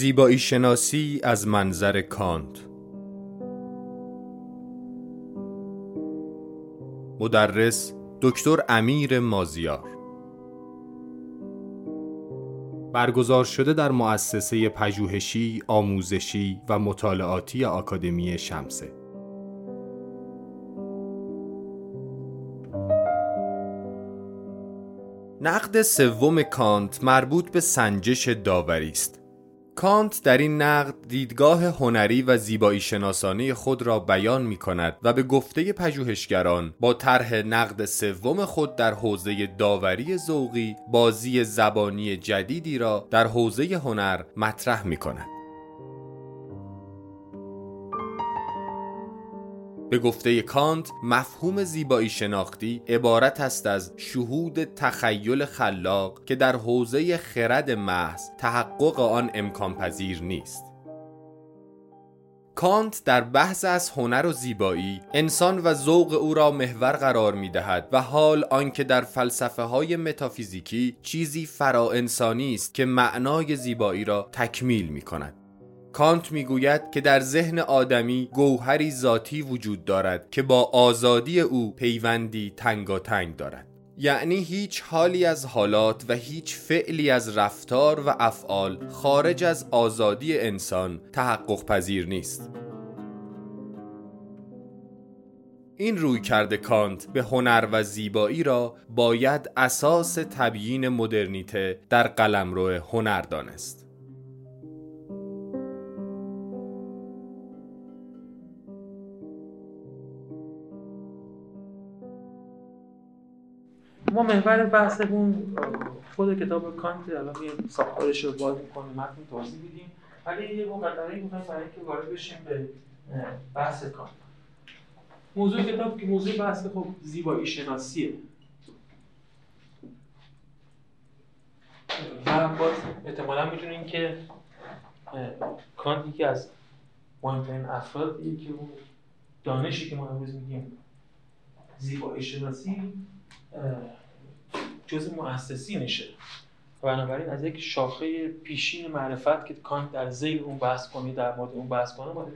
زیبایی شناسی از منظر کانت. مدرس دکتر امیر مازیار. برگزار شده در مؤسسه پژوهشی، آموزشی و مطالعاتی آکادمی شمسه. نقد سوم کانت مربوط به سنجش داوری است. کانت در این نقد دیدگاه هنری و زیبایی شناسانه خود را بیان می کند و به گفته پژوهشگران با طرح نقد سوم خود در حوزه داوری ذوقی بازی زبانی جدیدی را در حوزه هنر مطرح می کند. به گفته کانت مفهوم زیبایی شناختی عبارت است از شهود تخیل خلاق که در حوزه خرد محض تحقق آن امکان پذیر نیست. کانت در بحث از هنر و زیبایی انسان و ذوق او را محور قرار می دهد و حال آنکه در فلسفه های متافیزیکی چیزی فرا انسانی است که معنای زیبایی را تکمیل می کند کانت می‌گوید که در ذهن آدمی گوهری ذاتی وجود دارد که با آزادی او پیوندی تنگاتنگ دارد. یعنی هیچ حالی از حالات و هیچ فعلی از رفتار و افعال خارج از آزادی انسان تحقق پذیر نیست. این روی کرده کانت به هنر و زیبایی را باید اساس تبیین مدرنیته در قلمرو هنر دانست. ما محور بحثمون خود کتاب کانت الان یه ساختارش رو باز می‌کنیم متن توضیح میدیم. ولی یه مقدمه می‌خوایم برای اینکه وارد بشیم به بحث کانت. موضوع کتاب که موضوع بحث خب زیبایی شناسیه. و باز احتمالا می‌دونیم که کانت یکی از مهمترین افرادیه که اون دانشی که ما امروز میگیم زیبایی شناسی جز نشه. و بنابراین از یک شاخه پیشین معرفت که کانت در زیر اون بحث کنی در مورد اون بحث کنه ما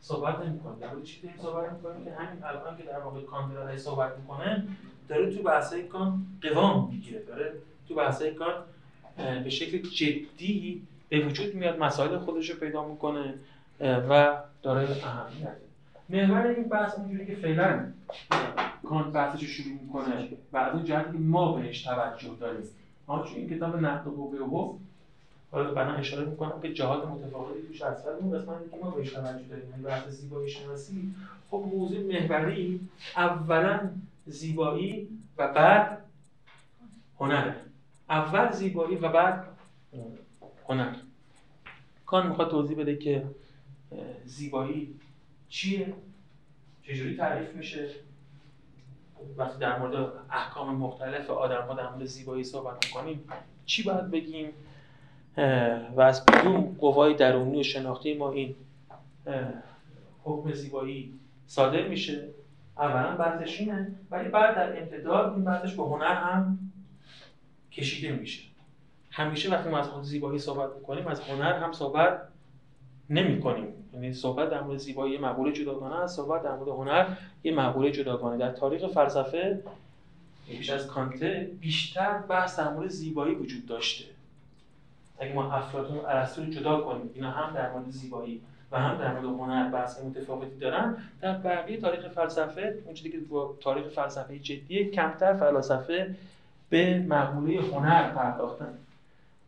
صحبت نمی‌کنیم. در چی داریم صحبت می‌کنیم؟ که همین الان که در واقع کانت داره صحبت می‌کنه داره تو بحث‌های کانت قوام می‌گیره. داره تو بحث‌های کانت به شکل جدی به وجود میاد مسائل خودش رو پیدا می‌کنه و داره اهمیت محور این بحث اونجوری که فعلا کانت بحثش رو شروع می‌کنه و از اون جهتی که ما بهش توجه داریم. ما چون این کتاب نقد حقوق حقوق حالا بنا اشاره می‌کنم که جهات متفاوتی توش هست ولی اون قسمتی که ما بهش توجه داریم یعنی بحث زیبایی شناسی. خب موضوع محوری اولا زیبایی و بعد هنر. اول زیبایی و بعد هنر. کان می‌خواد توضیح بده که زیبایی چیه؟ چجوری تعریف میشه؟ وقتی در مورد احکام مختلف آدم ها در مورد زیبایی صحبت می‌کنیم چی باید بگیم؟ و از کدوم قوای درونی و شناختی ما این حکم زیبایی صادر میشه. اولا بعضش اینه ولی بعد در امتداد این بعضش به هنر هم کشیده میشه. همیشه وقتی ما از زیبایی صحبت می‌کنیم از هنر هم صحبت نمی کنیم یعنی صحبت در مورد زیبایی یه مقوله جداگانه است صحبت در مورد هنر یه مقوله جداگانه. در تاریخ فلسفه بیش از کانته بیشتر بحث در مورد زیبایی وجود داشته. اگه ما افلاطون و ارسطو جدا کنیم اینا هم در مورد زیبایی و هم در مورد هنر بحث متفاوتی دارن در بقیه تاریخ فلسفه اونجوری که با تاریخ فلسفه جدیه کمتر فلاسفه به مقوله هنر پرداختن.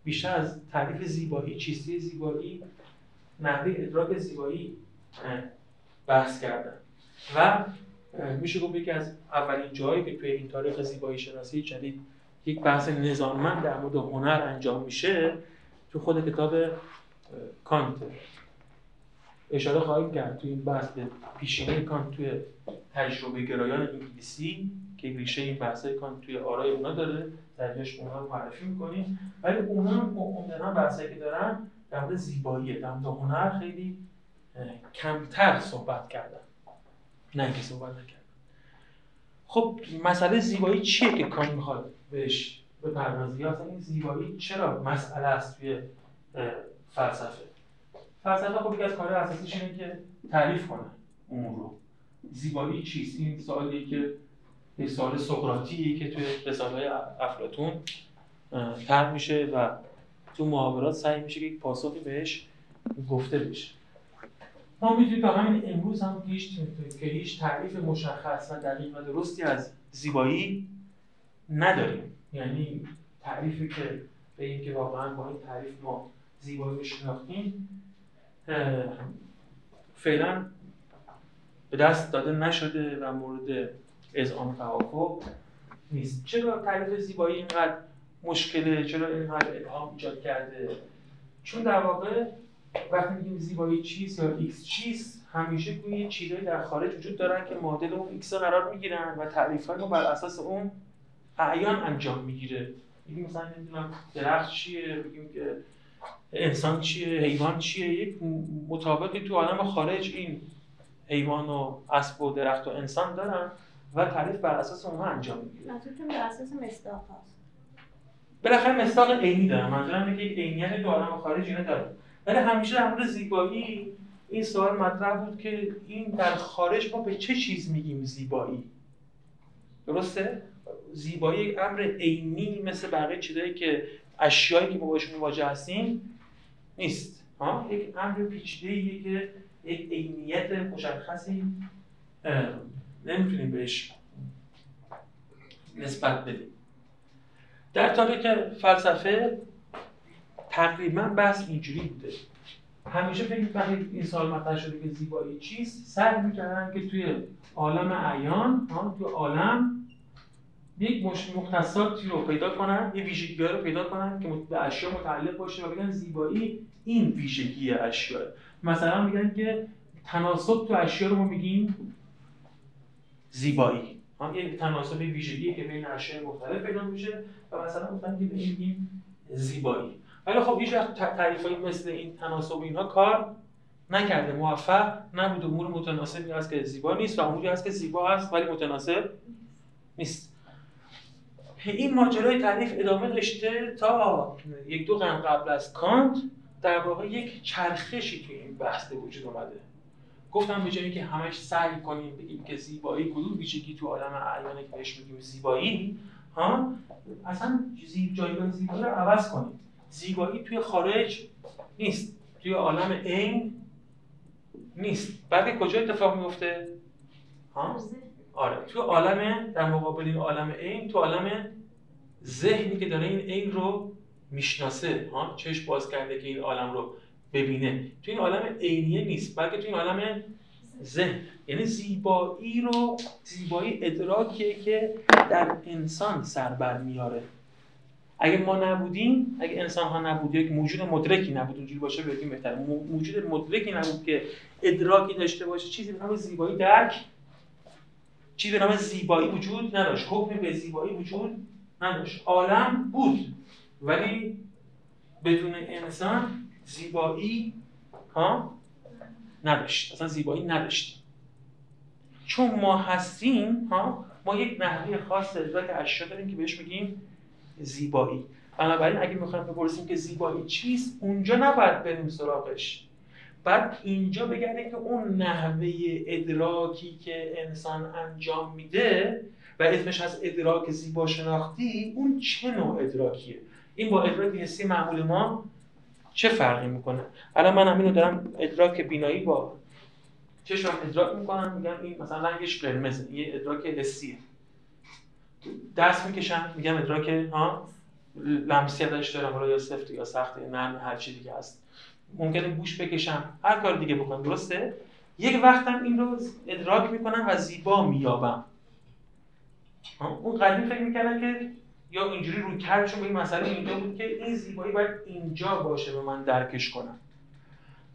بیشتر از تعریف زیبایی چیستی زیبایی نحوه ادراک زیبایی بحث کردن. و میشه گفت یکی از اولین جایی که توی این تاریخ زیبایی شناسی جدید یک بحث نظاممند در مورد هنر انجام میشه تو خود کتاب کانت. اشاره خواهیم کرد توی این بحث به پیشینه کانت توی تجربه گرایان انگلیسی که ریشه این بحث کانت توی آرای اونا داره. درجاش اونها رو معرفی می‌کنیم. ولی اونا هم عمدنا بحثایی که دارن در مورد زیبایی در مورد هنر خیلی کمتر صحبت کردن. نه اینکه صحبت نکردن. خب مسئله زیبایی چیه که کان می‌خواد بهش به پردازی این زیبایی چرا مسئله است توی فلسفه؟ فلسفه خب یکی از کار اساسیش اینه که تعریف کنه اون رو. زیبایی چیست؟ این سوالی که یه سوال سقراطیه که توی رساله افلاطون طرح میشه و تو محاورات سعی میشه که یک پاسخی بهش گفته بشه. ما می‌دونیم تا همین امروز هم هیچ که هیچ تعریف مشخص و دقیق و درستی از زیبایی نداریم. یعنی تعریفی که به این که واقعا با این تعریف ما زیبایی رو شناختیم فعلا به دست داده نشده و مورد اذعان توافق نیست. چرا تعریف زیبایی اینقدر مشکله چرا اینقدر ابهام ایجاد کرده؟ چون در واقع وقتی میگیم زیبایی چیست یا ایکس چیست همیشه گویی چیزهایی در خارج وجود دارن که معادل اون ایکس قرار می‌گیرن و تعریف رو بر اساس اون اعیان انجام می‌گیره. میگیم مثلا نمی‌دونم درخت چیه بگیم که انسان چیه حیوان چیه یک مطابقی تو عالم خارج این حیوان و اسب و درخت و انسان دارن و تعریف بر اساس اونها انجام می‌گیره. بر اساس مصداق هست بالاخره مصداق عینی دارم. منظورم اینه که یک عینیت تو عالم خارج اینا داره. ولی همیشه در مورد زیبایی این سوال مطرح بود که این در خارج ما به چه چیز میگیم زیبایی؟ درسته؟ زیبایی امر عینی مثل بقیه چیزایی که اشیایی که باشون مواجه هستیم نیست. ها یک امر پیچیده‌ایه که یک عینیت مشخصی نمی‌تونیم بهش نسبت بدیم. در تاریخ فلسفه تقریبا بحث اینجوری بوده. همیشه فکر وقتی این سال مطرح شده که زیبایی چیست؟ سعی می‌کردن که توی عالم عیان توی عالم یک مختصاتی رو پیدا کنن یه ویژگی رو پیدا کنن که به اشیا متعلق باشه و بگن زیبایی این ویژگی اشیا. مثلا میگن که تناسب تو اشیا رو ما میگیم زیبایی. هم یه تناسب ویژگی که بین اشیاء مختلف پیدا میشه. و مثلا گفتن که میگیم زیبایی. ولی خب هیچ وقت تعریفایی مثل این تناسب اینها کار نکرده. موفق نبود امور متناسبی هست که زیبا نیست و اموری هست که زیبا هست ولی متناسب نیست. این ماجرای تعریف ادامه داشته تا یک دو قرن قبل از کانت در واقع یک چرخشی توی این بحث وجود اومده. گفتم به جایی که همش سعی کنیم بگیم که زیبایی کدوم ویژگی تو عالم اعیانه که بهش میگیم زیبایی ها؟ اصلا زیب جایگاه زیبایی رو عوض کنیم زیبایی توی خارج نیست. توی عالم عین نیست. بعد کجا اتفاق میفته ها؟ آره. تو عالم در مقابل این عالم عین تو عالم ذهنی که داره این عین رو می‌شناسه. ها؟ چشم باز کرده که این عالم رو ببینه. تو این عالم عینیه نیست. بلکه تو این عالم ذهن. یعنی زیبایی رو زیبایی ادراکیه که در انسان سر میاره. اگه ما نبودیم اگه انسان ها نبود یک موجود مدرکی نبود اونجوری باشه بگیم بهتر موجود مدرکی نبود که ادراکی داشته باشه چیزی به نام زیبایی درک چیزی به نام زیبایی وجود نداشت. حکم به زیبایی وجود نداشت. عالم بود. ولی بدون انسان زیبایی ها نداشت. اصلا زیبایی نداشت. چون ما هستیم ها ما یک نحوه خاص ادراک اشیا داریم که بهش میگیم زیبایی. بنابراین اگه می‌خوایم بپرسیم که زیبایی چیست اونجا نباید بریم سراغش. بعد اینجا بگردیم که اون نحوه ادراکی که انسان انجام میده و اسمش از ادراک زیبا شناختی اون چه نوع ادراکیه؟ این با ادراک حسی معمول ما چه فرقی می‌کنه؟ الان من همینو دارم ادراک بینایی با چشم ادراک می‌کنم میگم این مثلا رنگش قرمزه یه ادراک حسیه. دست می‌کشم میگم ادراک ها لمسی ازش دارم حالا یا سفت یا سخت نرم هر چی دیگه هست. ممکنه گوش بکشم هر کار دیگه بکنم درسته؟ یک وقتم این رو ادراک می‌کنم و زیبا میابم اون قدیم فکر می‌کردن که یا اینجوری رو کردشون به این مسئله اینجا بود که این زیبایی باید اینجا باشه به من درکش کنم.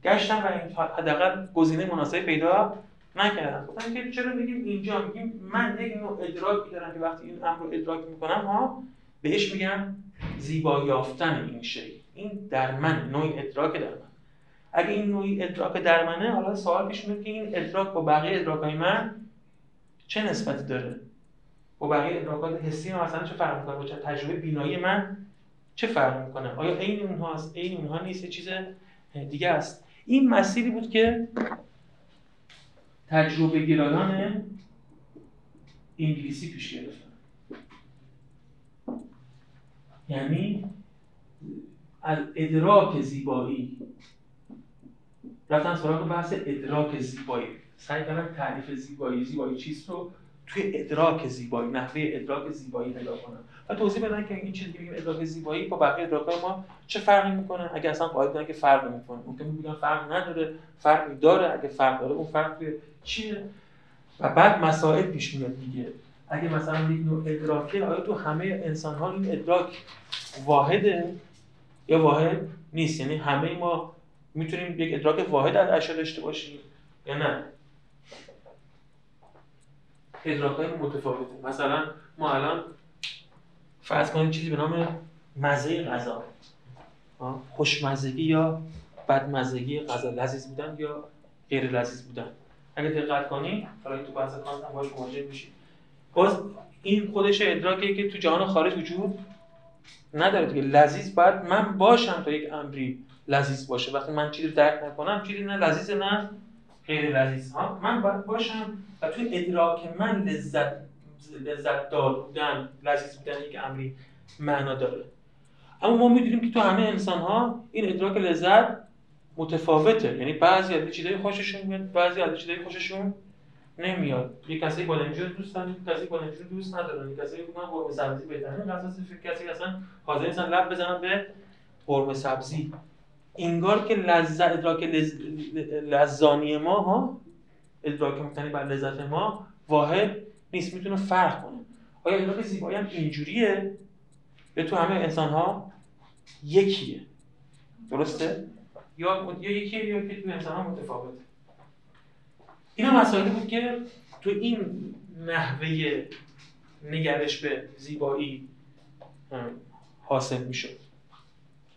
گشتم و این حداقل گزینه مناسبی پیدا نکردم. گفتم که چرا میگیم اینجا؟ میگیم من یک نوع ادراکی دارم که وقتی این امر رو ادراک می‌کنم ها بهش میگم زیبا یافتن این شی. این در من نوع ادراک در من اگه این نوع ادراک در منه حالا سوال پیش میاد که این ادراک با بقیه ادراکای من چه نسبتی داره؟ با بقیه ادراکات حسی مثلا چه فرق می‌کنه با چه تجربه بینایی من چه فرق می‌کنه؟ آیا عین اونها است عین اونها نیست؟ چیز دیگه است. این مسیری بود که تجربه گرایان انگلیسی پیش گرفتن یعنی از ادراک زیبایی رفتن سراغ بحث ادراک زیبایی. سعی کردن تعریف زیبایی. زیبایی چیست رو توی ادراک زیبایی نحوه ادراک زیبایی پیدا کنن و توضیح بدن که این چیزی میگیم ادراک زیبایی با بقیه ادراک‌های ما چه فرقی می‌کنه؟ اگه اصلا بودن که فرق می‌کنه ممکن میگن فرق نداره فرقی داره. اگه فرق داره اون فرق چیه؟ و بعد مسائل پیش میاد دیگه. اگه مثلا یک نوع ادراکه آیا تو همه انسان ها این ادراک واحده یا واحد نیست؟ یعنی همه ما می‌تونیم یک ادراک واحد از اشیا داشته باشیم یا نه؟ ادراک متفاوته مثلا ما الان فرض کنیم چیزی به نام مزه غذا. خوشمزگی یا بدمزگی غذا لذیذ بودن یا غیر لذیذ بودن. اگه دقت کنی حالا تو بحث کانت هم باش مواجه میشی باز این خودش ادراکیه که تو جهان خارج وجود نداره دیگه. لذیذ باید من باشم تا یک امری لذیذ باشه. وقتی من چیزی درک نکنم چیزی نه لذیذ نه غیر لذیذ. ها من باید باشم و توی ادراک من لذت لذت دار بودن لذیذ بودن یک امری معنا داره. اما ما می‌دونیم که تو همه انسان ها این ادراک لذت متفاوته. یعنی بعضی از چیزای خوششون میاد بعضی از چیزای خوششون نمیاد. یه کسی بادمجون دوست دارن یه کسی بادمجون دوست ندارن. یه کسی میگن قرمه سبزی بهتره. این فکر کسی اصلا حاضر نیستن لب بزنن به قرمه سبزی. انگار که لذت ادراک لز... لذانی ما ها ادراک مبتنی بر لذت ما واحد نیست می‌تونه فرق کنه. آیا ادراک زیبایی هم اینجوریه؟ یا تو همه انسان ها یکیه؟ درسته؟ یا یا یکیه یا که تو انسان ها متفاوته. اینا مسائلی بود که تو این نحوه نگرش به زیبایی حاصل می‌شد.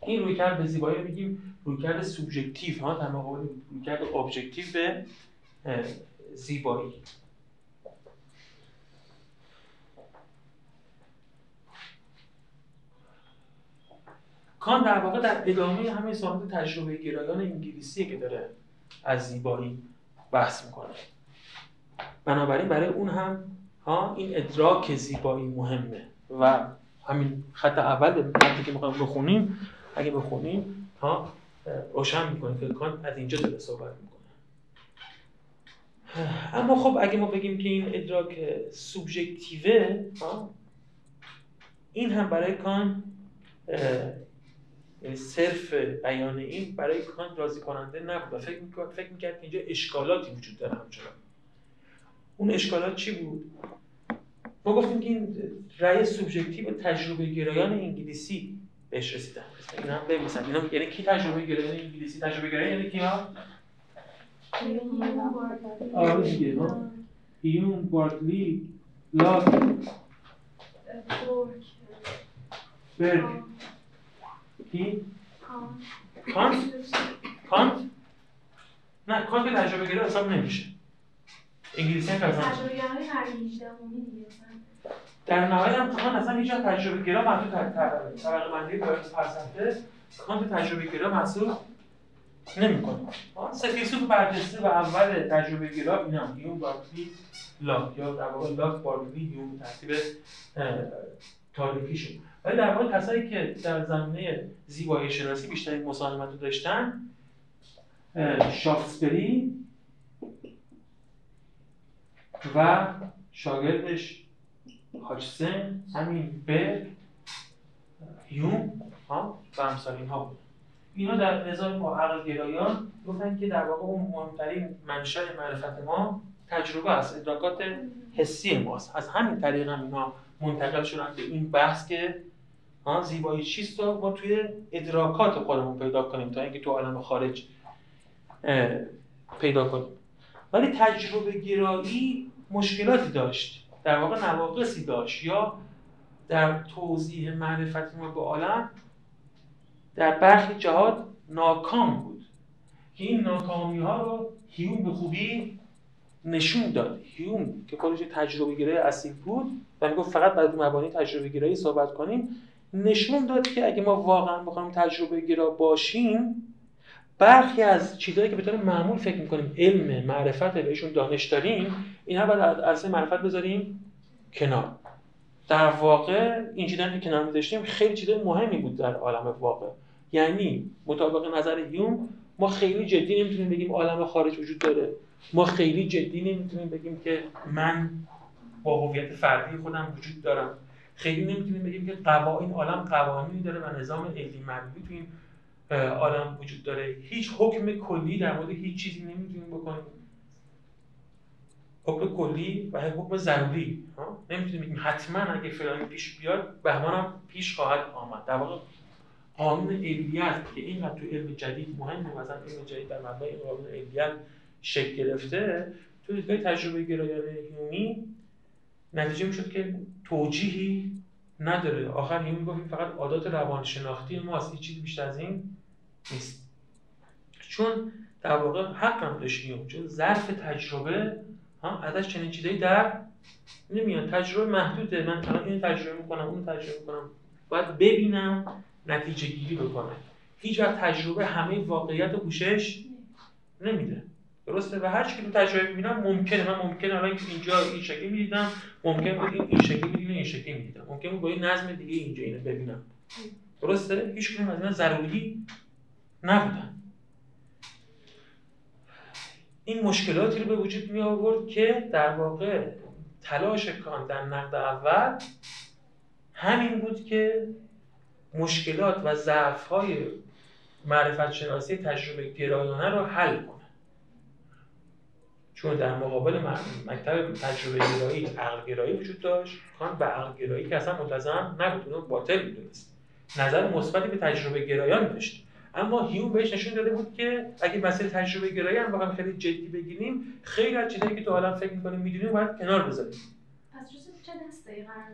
این رویکرد به زیبایی میگیم رویکرد سوبژکتیو ها در مقابل رویکرد objective به زیبایی. کان در واقع در ادامه همه سانت تجربه گرایان انگلیسی که داره از زیبایی بحث می‌کنه. بنابراین برای اون هم ها این ادراک زیبایی مهمه. و همین خط اول متنی که می‌خوایم بخونیم اگه بخونیم ها روشن می‌کنه که کان از اینجا داره صحبت می‌کنه. اما خب اگه ما بگیم که این ادراک سوبژکتیوه این هم برای کان یعنی صرف بیان این برای کانت راضی کننده نبود و فکر می‌کرد فکر می‌کرد اینجا اشکالاتی وجود داره همچنان. اون اشکالات چی بود؟ ما گفتیم که این رأی سوبژکتیو تجربه گرایان انگلیسی بهش رسیدن این هم ببینید اینا یعنی کی تجربه گرایان انگلیسی تجربه گرایان یعنی کیا آره دیگه ها. هیوم بارتلی لاک برگ. کی؟ کانت. کانت؟ نه کانت که تجربه گرا حساب نمیشه. انگلیسی هم تجربه گرای قرن 18 دیگه. در نهایت کانت اصلا هیچ تجربه گرا محسوب طبقه بندی فلسفه کانت تجربه گرا محسوب نمی‌کنه. سه فیلسوف برجسته و اول تجربه گرا اینا. هیوم بارکلی لاک. یا در واقع لاک بارکلی هیوم ترتیب تاریخیشون ولی در واقع کسایی که در زمینه زیبایی شناسی بیشترین مساهمت رو داشتن شافسبری و شاگردش هاچسن همین به هیوم ها و امثال اینها بود. اینا در نظام با عقل گرایان گفتن که در واقع اون مهمترین منشأ معرفت ما تجربه است ادراکات حسی ماست. از همین طریق هم اینا منتقل شدن به این بحث که زیبایی چیست رو ما توی ادراکات خودمون پیدا کنیم تا اینکه تو عالم خارج پیدا کنیم. ولی تجربه گرایی مشکلاتی داشت. در واقع نواقصی داشت. یا در توضیح معرفت ما به عالم در برخی جهات ناکام بود. که این ناکامی ها رو هیوم به خوبی نشون داد. هیوم که خودش تجربه گرایی اصیل بود و می‌گفت فقط بعد مبانی تجربه گرایی صحبت کنیم نشون داد که اگه ما واقعا بخوایم تجربه گرا باشیم برخی از چیزهایی که به طور معمول فکر می‌کنیم علم معرفت بهشون دانش داریم اینها باید از عرصه معرفت بذاریم کنار. در واقع این چیزایی که کنار میذاشتیم خیلی چیزای مهمی بود در عالم واقع. یعنی مطابق نظر هیوم ما خیلی جدی نمی‌تونیم بگیم عالم خارج وجود داره. ما خیلی جدی نمی‌تونیم بگیم که من با هویت فردی خودم وجود دارم. خیلی نمی‌تونیم بگیم که قوانین عالم قوانینی داره و نظام علی معنوی تو این عالم وجود داره. هیچ حکم کلی در مورد هیچ چیزی نمی‌تونیم بکنیم. حکم کلی و حکم ضروری. نمی‌تونیم بگیم حتما اگه فلانی پیش بیاد بهمانم پیش خواهد آمد. در واقع قانون علیت که اینقدر تو علم جدید مهمه مثلا علم جدید در مبنای قانون علیت شکل گرفته تو دیدگاه تجربه گرایانه هیومی نتیجه می‌شد که توجیهی نداره. آخر هیومی گفت فقط عادات روانشناختی ماست. هیچ چیزی بیشتر از این نیست. چون در واقع حق هم داشت چون ظرف تجربه ها ازش چنین چیزایی در نمیاد. تجربه محدوده. من الان این تجربه می‌کنم اون تجربه می‌کنم. باید ببینم نتیجه گیری بکنه هیچ وقت تجربه همه واقعیت و پوشش نمیده. درسته؟ و هر چی که تجربه می‌بینم ممکنه. من ممکنه الان اینجا این شکلی می‌دیدم ممکن بود این شکلی می‌دیدم این شکلی می‌دیدم. ممکن بود با این نظم دیگه اینجا اینو ببینم. درسته؟ هیچ کنیم از اینا ضروری نبودن. این مشکلاتی رو به وجود می آورد که در واقع تلاش کان در نقد اول همین بود که مشکلات و ضعف های معرفت شناسی تجربه گرایانه رو حل کنه. چون در مقابل مکتب تجربه گرایی عقل گرایی وجود داشت. کان به عقل گرایی که اصلا ملتزم نبود اونو باطل می‌دونست. نظر مثبتی به تجربه گرایان داشت. اما هیوم بهش نشون داده بود که اگه مسئله تجربه گرایی هم واقعا خیلی جدی بگیریم خیلی از چیزایی که تو حالا فکر می‌کنیم می‌دونیم باید کنار بذاریم. پس چه دسته قرار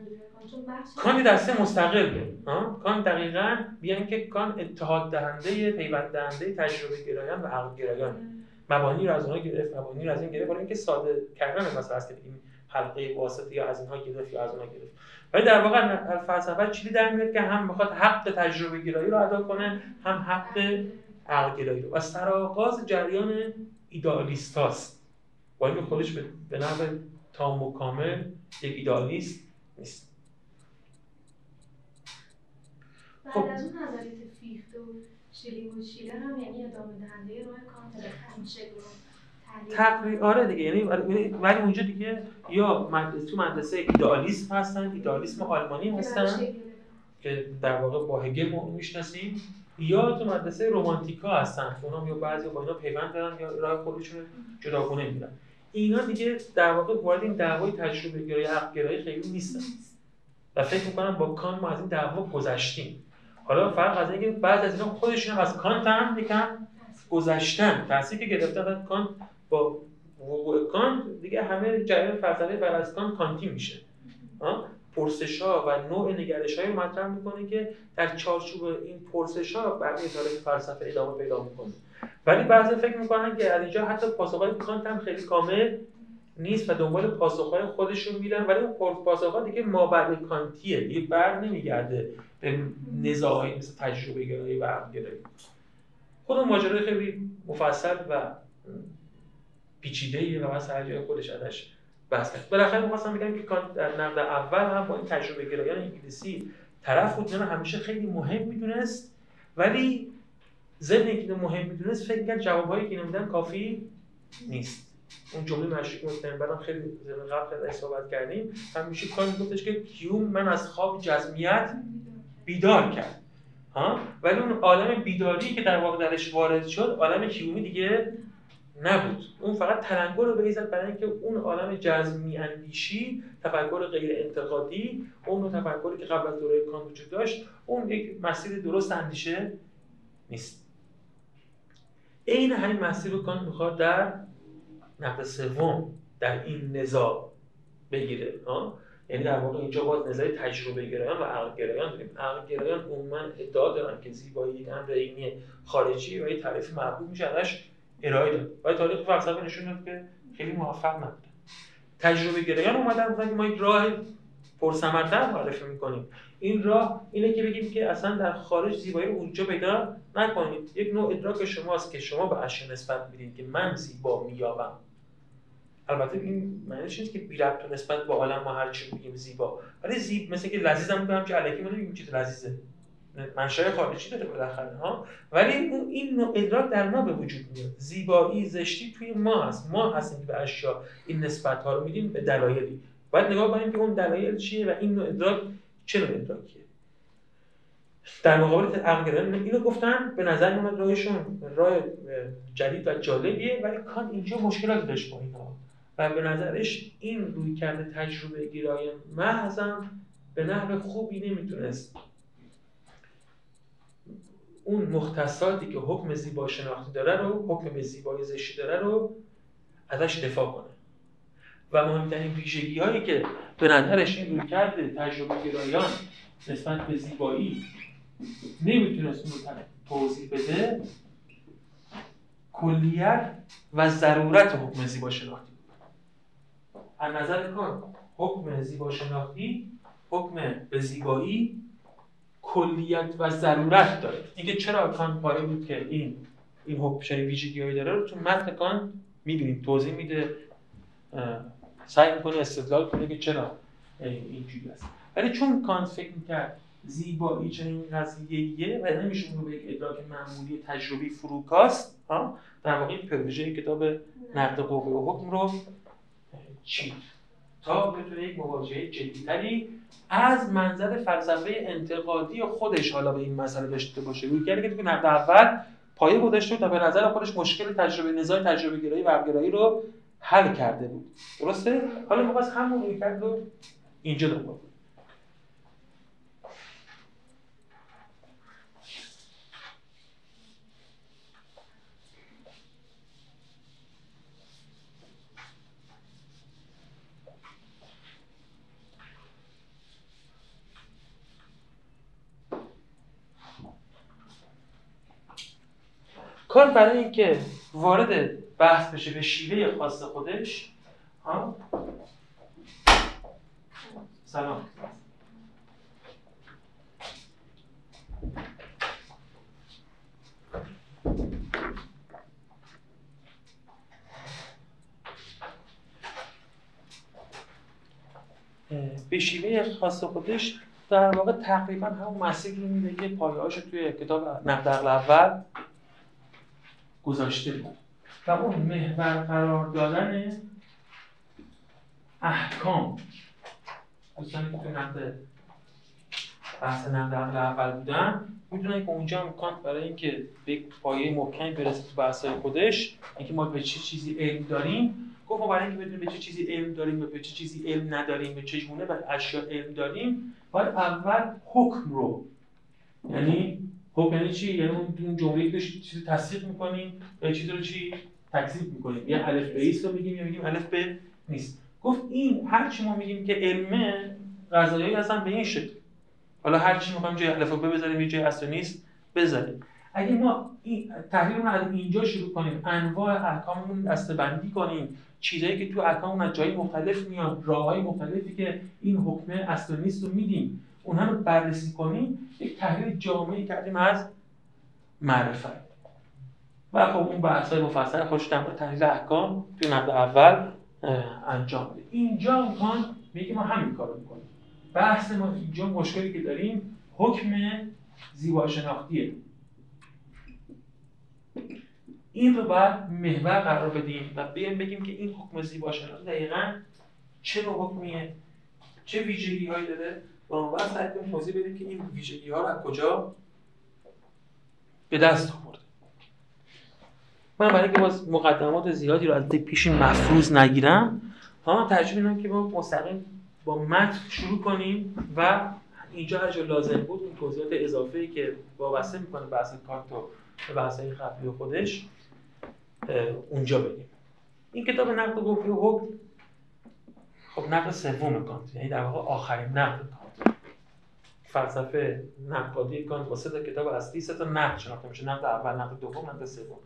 کان دسته مستقله کان دقیقا بیان که کان اتحاد دهنده پیوند دهنده تجربه گرایان و عقل گرایان. مبانی رو از اونها گرفت مبانی رو از این گرفت برای اینکه ساده کردن مثلا است که حلقه واسطه یا از اینها گرفت یا از اونها گرفت. ولی در واقع فلسفه چیزی در میاد که هم می‌خواد حق تجربه گرایی رو ادا کنه هم حق عقل گرایی رو و سرآغاز جریان ایدالیستاست با این خودش به نحو تام و کامل یک ایدالیست نیست خب. از اون نظریت فیخت و شیلینگ و شیلر هم یعنی ادامه دهنده راه کانت همین شکل تقریبا آره دیگه یعنی ولی اونجا دیگه یا تو مدرسه ایدالیسم هستن ایدالیسم آلمانی هستن که در واقع با هگل می‌شناسیم. یا تو مدرسه رومانتیکا هستن که اونا یا بعضی با اینا پیوند دارن یا راه خودشون جداگونه میرن اینا دیگه در واقع وارد این دعوای تجربه گرایی عقل گرایی خیلی نیستن. و فکر می‌کنم با کانت ما از این دعوا گذشتیم. حالا فارغ از اینکه بعض از اینا خودشون از کانت هم یکم گذشتن. تاثیری که گرفتن کانت با وقوع کانت دیگه همه جریان فلسفه بر از کانت کانتی میشه. پرسش ها و نوع نگرش های مطرح می‌کنه که در چارچوب این پرسش ها بقیه تاریخ فلسفه ادامه پیدا می‌کنه. ولی بعضی فکر می‌کنن که از اینجا حتی پاسخهای کانت هم خیلی کامل نیست و دنبال پاسخهای خودشون میرن ولی اون پاسخها دیگه مابعد کانتیه. دیگه بر نمیگرده به نزاعی مثل تجربه گرایی و عقل گرایی خود ماجرای خیلی مفصل و پیچیده و مثلا هر جای خودش ازش بحث کرد بالاخره می‌خواستم بگم که در نقد اول هم با این تجربه گرایان انگلیسی طرف بود همیشه خیلی مهم می‌دونست ولی ضمن اینکه مهم می‌دونست فکر کرد جوابهایی که نمیدن کافی نیست. اون جمله مشکوک مستقیم بعدم خیلی زمین قبل صحبت کردیم همیشه کار گفتش که کیوم من از خواب جزمیت بیدار کرد. ها؟ ولی اون عالم بیداری که در واقع درش وارد شد عالم کیومی دیگه نبود. اون فقط تلنگر رو بریزد برای اینکه اون عالم جزمی اندیشی تفکر غیر انتقادی اون تفکری که قبل از دوره کان وجود داشت اون یک مسیر درست اندیشه نیست. عین همین مسیر رو کانت می‌خواد در نقد سوم در این نزاع بگیره. یعنی در واقع اینجا باز نظر تجربه گرایان و عقل گرایان داریم. عقل گرایان عموما ادعا دارن که زیبایی یک امر عینی خارجی و یه تعریف محبوب میشه ازش ارائه داد. و تاریخ فلسفه نشون داد که خیلی موفق نبوده. تجربه گرایان اومدن گفتن ما یک راه پرثمرتر معرفی می‌کنیم. این راه اینه که بگیم که اصلا در خارج زیبایی رو اونجا پیدا نکنید. یک نوع ادراک شماست که شما به اشیا نسبت میدین که من زیبا مییابم. البته این معنیش نیست که بی ربط نسبت با عالم ما هر چی میگیم زیبا. ولی زیب مثل که لذیذم میگم که الکی ما نمیگیم چیز لذیذه. منشأ خارجی داره بالاخره ها؟ ولی این نوع ادراک در ما به وجود میاد. زیبایی زشتی توی ما هست. ما هستیم که به اشیا این نسبت ها رو میدیم به دلایلی. باید نگاه کنیم که اون دلایل چیه و این نوع ادراک چه نوع ادراکیه. در مقابل عقل اینو گفتن به نظر میاد راهشون راه جدید و جالبیه ولی کان اینجا مشکلات داشت با اینا. و به نظرش این روی کرده تجربه گیرای محضم به نحو خوبی نمی‌تونست اون مختصاتی که حکم زیبا شناختی داره رو حکم زیبای زشتی داره رو ازش دفاع کنه. و مهمترین ویژگی هایی که به نظرش این روی کرده تجربه گرایان نسبت به زیبایی نمی‌تونست اون توضیح بده کلیت و ضرورت حکم زیبا شناختی از نظر کار حکم زیبا شناختی حکم به زیبایی کلیت و ضرورت داره. اینکه چرا کان پایه بود که این این حکم ویژگیهایی داره رو تو متن کان می‌بینیم توضیح میده. سعی می‌کنه استدلال کنه که چرا اینجوری است. ولی چون کانت فکر می‌کرد زیبایی چنین قضیه و نمیشه اون رو به یک ادراک معمولی تجربی فروکاست در واقع این پروژه کتاب نقد قوه و حکم رو چید. تا بتونه یک مواجهه جدیتری از منظر فلسفه انتقادی خودش حالا به این مسئله داشته باشه. روی کرده که تو نقد اول پایه گذاشته تا به نظر خودش مشکل تجربه نزاع تجربه گرایی و رو حل کرده بود. درسته؟ حالا ما همون روی کرد رو اینجا دنبال کار برای اینکه وارد بحث بشه به شیوه خاص خودش ها؟ سلام. به شیوه خاص خودش در واقع تقریبا همون مسیر رو میده که پایه‌هاش توی کتاب نقد اول گذاشته بود. و اون محور قرار دادن احکام. دوستانی که توی نقد بحث نقد عقل اول بودن می‌دونن که اونجا امکان برای اینکه به پایه محکمی برسه تو بحث‌های خودش اینکه ما به چه چیزی علم داریم. گفت ما برای اینکه بدونیم به چه چیزی علم داریم و به چه چیزی علم نداریم به چه گونه و اشیا علم داریم باید اول حکم رو یعنی خب یعنی چی؟ یعنی اون جمله که چیزی تصدیق می‌کنیم یا چیزی رو چی تکذیب می‌کنیم؟ یا الف به رو میگیم یا میگیم الف به نیست. گفت این هر چی ما میگیم که علمه قضایی هستن به این شکل. حالا هر چی می‌خوایم جای الف به بذاریم یه جای اصل نیست بذاریم. اگه ما این تحلیل رو از اینجا شروع کنیم انواع احکاممون دسته‌بندی کنیم چیزایی که تو احکاممون از جای مختلف میاد راههای مختلفی که این حکم اصل نیست رو میدیم. اونها رو بررسی کنیم یک تحلیل جامعی کردیم از معرفت. و خب اون بحث های مفصل خوش در تحلیل احکام توی نقد اول انجام بده اینجا امکان میگه ما همین کارو می‌کنیم بحث ما اینجا مشکلی که داریم حکم زیبا شناختیه این رو باید محور قرار بدیم و بیایم بگیم که این حکم زیبا شناختی دقیقا چه نوع حکمیه چه ویژگی هایی داره و اون وقت سعی کنیم توضیح بدیم که این ویژگی ها رو از کجا به دست آورده من برای اینکه باز مقدمات زیادی رو از پیش مفروض نگیرم ها ترجیح میدم که ما مستقیم با متن شروع کنیم و اینجا هر جا لازم بود این توضیحات اضافه که وابسته می‌کنه بحث کانت و بحث خفی خودش اونجا بگیم این کتاب نقد گفتی و حکم خب نقد سوم کانت یعنی در واقع آخرین نقد کانت. فلسفه نقادی کانت با سه کتاب اصلی سه تا نقد شناخته میشه. نقد اول نقد دوم نقد سوم.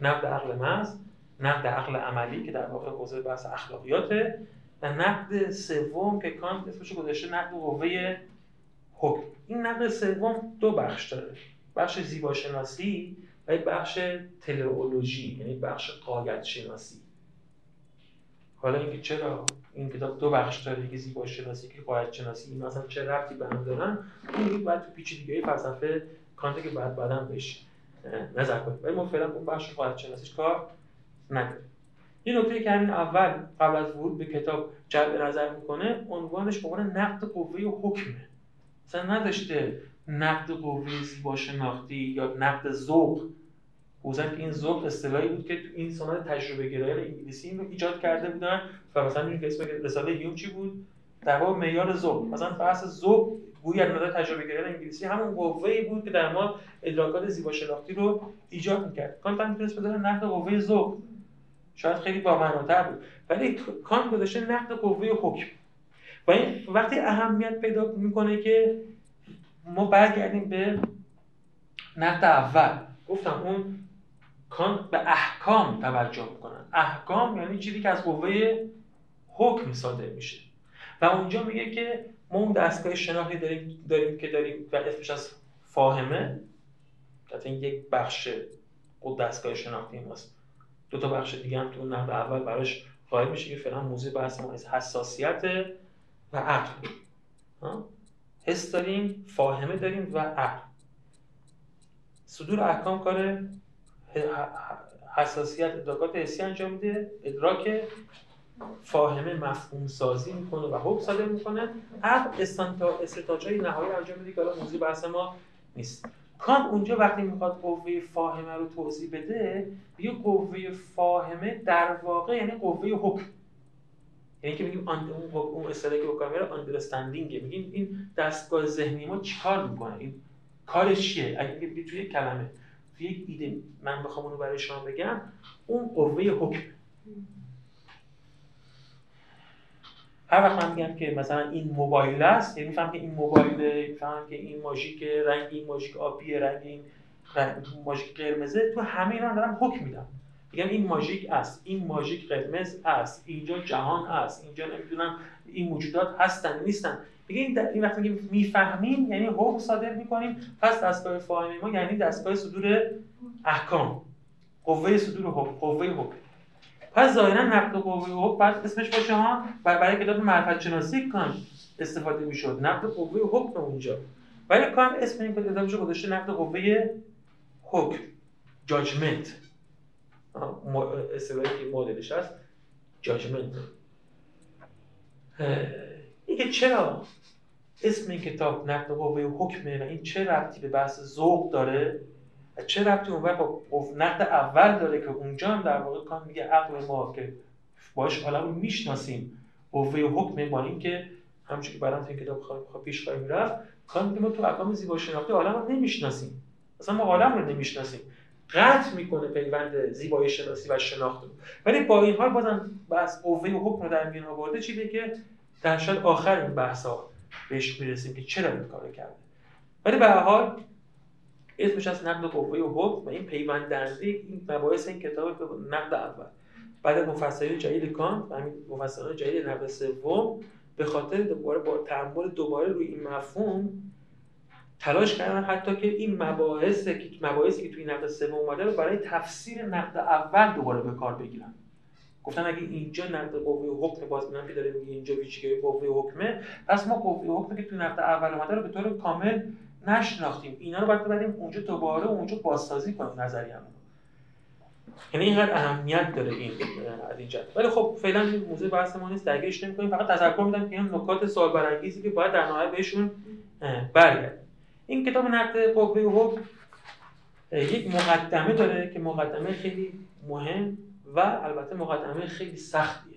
نقد عقل محض نقد عقل عملی که در واقع حوزه بحث اخلاقیاته و نقد سوم که کانت اسمش گذاشته نقد قوه حکم. این نقد سوم دو بخش داره. بخش زیباشناسی و بخش تلئولوژی یعنی بخش قایت شناسی حالا اینکه چرا این کتاب دو بخش داره که زیبا شناسی که قایت شناسی این مثلا چه ربطی به هم دارن این باید تو پیچیدگی فلسفه کانت که بعد بعدا بهش نظر کنیم. ولی ما فعلا اون بخش قایت شناسیش کار نداریم. یه نکته که همین اول قبل از ورود به کتاب جلب نظر می‌کنه عنوانش به عنوان نقد قوه و حکمه. مثلا نداشته نقد قوه زیبا شناختی یا نقد ذوق بوزن که این ذوق اصطلاحی بود که این سنت تجربه گرایان انگلیسی این رو ایجاد کرده بودن و مثلا این اسم رساله هیوم چی بود؟ در واقع معیار ذوق. مثلا بحث ذوق گویا از نظر تجربه گرایان انگلیسی همون قوه‌ای بود که در ما ادراکات زیبا شناختی رو ایجاد می‌کرد. کانت هم می‌تونست بذاره نقد قوه ذوق شاید خیلی با معناتر بود ولی کانت گذاشته نقد قوه حکم. و این وقتی اهمیت پیدا می‌کنه که ما برگردیم به نقد اول. گفتم اون کانت به احکام توجه می‌کنن احکام یعنی چیزی که از قوه حکم صادر میشه. و اونجا میگه که ما اون دستگاه شناختی داریم, داریم که داریم و اسمش از فاهمه. این یک بخش خود دستگاه شناختی ماست. دو تا بخش دیگه هم تو اون نقد اول براش قائل میشه که فعلا موضوع بحث ما از حساسیت و عقل. حس داریم فاهمه داریم و عقل. صدور احکام کار حساسیت ادراکات حسی انجام میده. ادراک فاهمه مفهوم سازی می‌کنه و حکم صادر می‌کنه. عقل استنتاج های نهایی انجام میده که حالا موضوع بحث ما نیست. کان اونجا وقتی می‌خواد قوه فاهمه رو توضیح بده یه قوه فاهمه در واقع یعنی قوه حکم. یعنی که میگیم اون اون اصطلاحی که بکنم میره آندرستندینگ میگیم این دستگاه ذهنی ما چیکار می‌کنه؟ این کارش چیه؟ اگه توی کلمه. یک ایده من بخوام اونو برای شما بگم اون قوه حکم. هر وقت من میگم که مثلا این موبایل است یعنی میفهم که این موبایل میفهم که این ماژیک رنگ این ماژیک آبی رنگ این ماژیک قرمزه تو همه اینا دارم حکم میدم. میگم این ماژیک است این ماژیک قرمز است اینجا جهان است اینجا نمی‌دونم این موجودات هستن نیستن. دیگه این, این وقتی میگیم می‌فهمیم یعنی حکم صادر می‌کنیم. پس دستگاه فاهمی ما یعنی دستگاه صدور احکام. قوه صدور حکم قوه حکم. پس ظاهرا نقد قوه حکم بعد اسمش باشه ها. برای کتاب معرفت شناسی کان استفاده می‌شد. نقد قوه حکم اونجا ولی کان اسم این کتابش گذاشته نقد قوه حکم. جاجمنت اصطلاحی که مدلش هست. جاجمنت اینکه چرا اسم این کتاب نقد قوه حکمه و این چه ربطی به بحث ذوق داره؟ و چه ربطی اون با نقد اول داره که اونجا هم در واقع کان میگه عقل ما که باش عالم رو می‌شناسیم. قوه حکمه با اینکه همچون که برام این کتاب خواهی پیش خواهیم رفت کان میگه ما تو اقام زیبا شناختی عالم رو نمی‌شناسیم. اصلا ما عالم رو نمی‌شناسیم. قطع می‌کنه پیوند زیبایی شناسی و شناخت ولی با این حال بازم بحث قوه حکم رو در میان آورده چیزی که در شاید آخر این بحث ها بهش می‌رسیم که چرا این کارو کرده. ولی به حال اسمش از نقد قوه و حکم و این پیوند دهنده این مباحث این کتاب به نقد اول. بعد مفصلی جدید کانت و همین مفصلان جدید نقد سوم به خاطر دوباره با تعامل دوباره روی این مفهوم تلاش کردن حتی که این مباحث مباحثی که توی نقد سوم اومده رو برای تفسیر نقد اول دوباره به کار بگیرن. گفتن اگه اینجا نقد قوه حکم باز که داره میگه اینجا ویژگی قوه حکمه پس ما قوه حکمی که توی نقد اول اومده رو به طور کامل نشناختیم. اینا رو باید ببریم اونجا دوباره اونجا بازسازی کنیم نظریه‌مون یعنی اینقدر اهمیت داره این از این ولی خب فعلا این موضوع بحث ما نیست درگیرش نمی‌کنیم. فقط تذکر میدم که این نکات سوال برانگیزی که باید در نهایت بهشون برگردیم این کتاب نقد قوه حکم یک مقدمه داره که مقدمه خیلی مهم و البته مقدمه خیلی سختیه.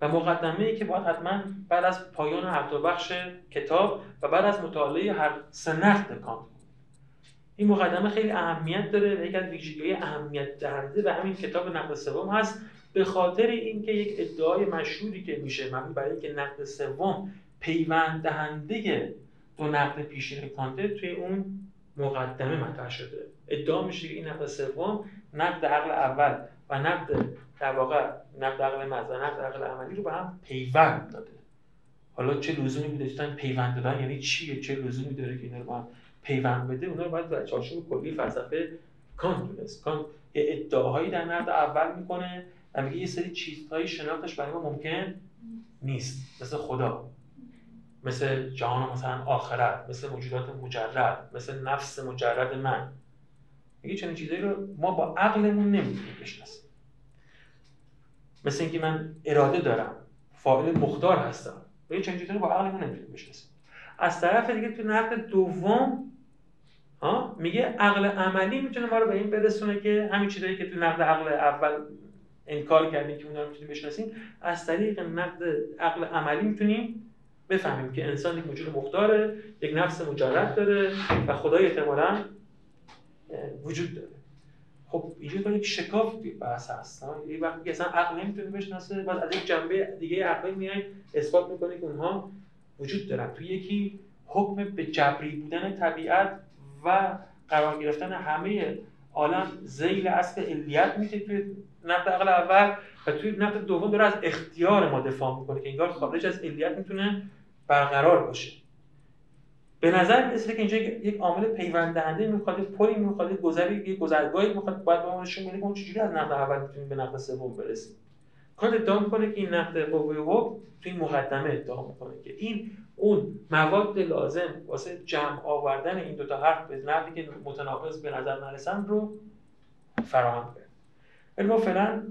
و مقدمه ای که باید حتما بعد از پایان هر دو بخش کتاب و بعد از مطالعه هر نقد کانت این مقدمه خیلی اهمیت داره و یکی از ویژگی‌های اهمیت دهنده به همین کتاب نقد سوم هست. به خاطر اینکه یک ادعای مشهوری که میشه مبنی برای اینکه نقد سوم پیوند دهنده دو نقد پیشین کانت توی اون مقدمه مطرح شده. ادعا میشه که این نقد سوم نقد عقل اول و نقد در واقع نقد عقل محض و نقد عقل عملی رو به هم پیوند داده. حالا چه لزومی داشتن پیوند دادن یعنی چیه؟ چه لزومی داره که اینا رو با پیوند بده؟ اونا رو باید در چارچوب کلی فلسفه کانت دونست. کانت یه ادعاهایی در نقد اول می‌کنه و میگه یه سری چیزهایی شناختش برای ما ممکن نیست. مثل خدا مثل جهان مثلا آخرت مثل موجودات مجرد مثل نفس مجرد من. میگه چنین چیزایی رو ما با عقلمون نمی‌تونیم بشناسیم. مثل اینکه من اراده دارم فاعل مختار هستم. و چنین چیزایی رو با عقلمون نمی‌تونیم بشناسیم. از طرف دیگه تو نقد دوم ها میگه عقل عملی می‌تونه ما رو به این برسونه که همین چیزایی که تو نقد عقل اول انکار کردیم که اونا رو می‌تونیم بشناسیم از طریق نقد عقل عملی می‌تونیم بفهمیم که انسان یک موجود مختاره یک نفس مجرد داره و خدای احتمالا وجود داره. خب اینجا یک شکاف بحث هست. یه وقتی اصلا عقل نمی‌تونه بشناسه بعد از یک جنبه دیگه عقلی میای اثبات می‌کنه که اونها وجود دارن. تو یکی حکم به جبری بودن طبیعت و قرار گرفتن همه عالم زیل اصل علیت میشه توی نقد عقل اول و توی نقد دوم داره از اختیار ما دفاع می‌کنه که انگار خارج از علیت می‌تونه برقرار باشه. به نظر مثل که اینجا یک عامل پیوند دهنده می‌خواد پلی می‌خواد گذری یک گذرگاهی می‌خواد باید با نشون بده که چجوری از نقد اول می‌تونیم به نقد سوم برسیم. کانت ادعا می‌کنه که این نقد قوه حکم توی مقدمه ادعا می‌کنه که این اون مواد لازم واسه جمع آوردن این دوتا حرف به نحوی که متناقض به نظر نرسن رو فراهم کرد ولی ما فعلا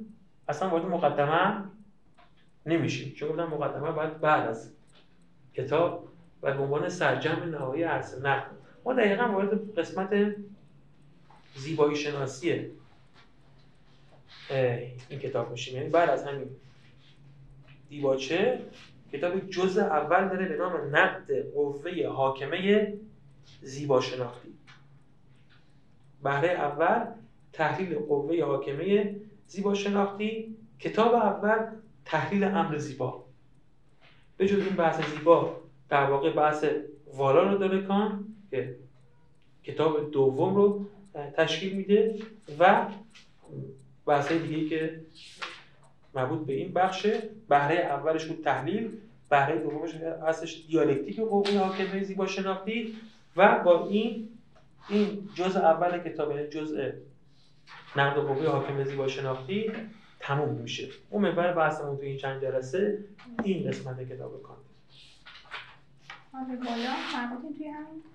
اصلا وارد مقدمه نمیشیم. چون گفتم مقدمه باید بعد از کتاب به عنوان سرجم نهایی عرصه نقد. ما دقیقا وارد قسمت زیبایی شناسی این کتاب میشیم. یعنی بعد از همین دیباچه کتاب جزء اول داره به نام نقد قوه حاکمه زیبا شناختی بهره اول تحلیل قوه حاکمه زیبا شناختی کتاب اول تحلیل امر زیبا. به جز این بحث زیبا در واقع بحث والا رو داره کان که کتاب دوم رو تشکیل میده و بحث دیگه که مربوط به این بخشه بهره اولش بود تحلیل بهره دومش هستش دیالکتیک قوه حاکمه زیبا شناختی و با این این جزء اول کتاب یعنی جزء نقد قوه حاکمه زیبا شناختی تموم میشه. اون محور بحثمون تو این چند جلسه این قسمت کتاب کانت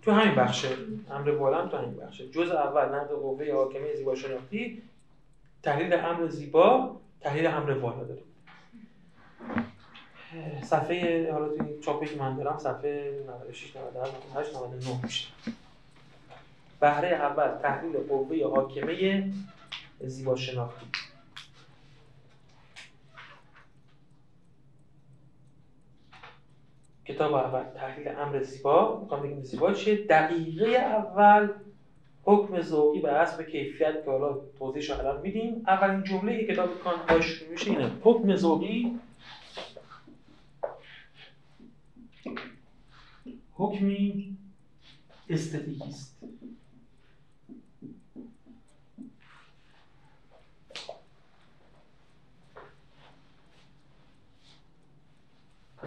تو همین بخشه. امر بالا تو همین بخشه. جزء اول نقد قوه حاکمه زیبا شناختی تحلیل امر زیبا تحلیل امر والا داریم. صفحه حالا تو این چاپی که من دارم صفحه 96 97 98 99 میشه. بهره اول تحلیل قوه حاکمه زیبا شناختی. کتاب اول تحلیل امر زیبا. می‌خوام بگیم زیبا چیه؟ دقیقه اول حکم ذوقی به حسب کیفیت که حالا توضیحش الان میدیم. اولین جمله کتاب کان باش میشه اینه. حکم ذوقی. حکمی استتیکی است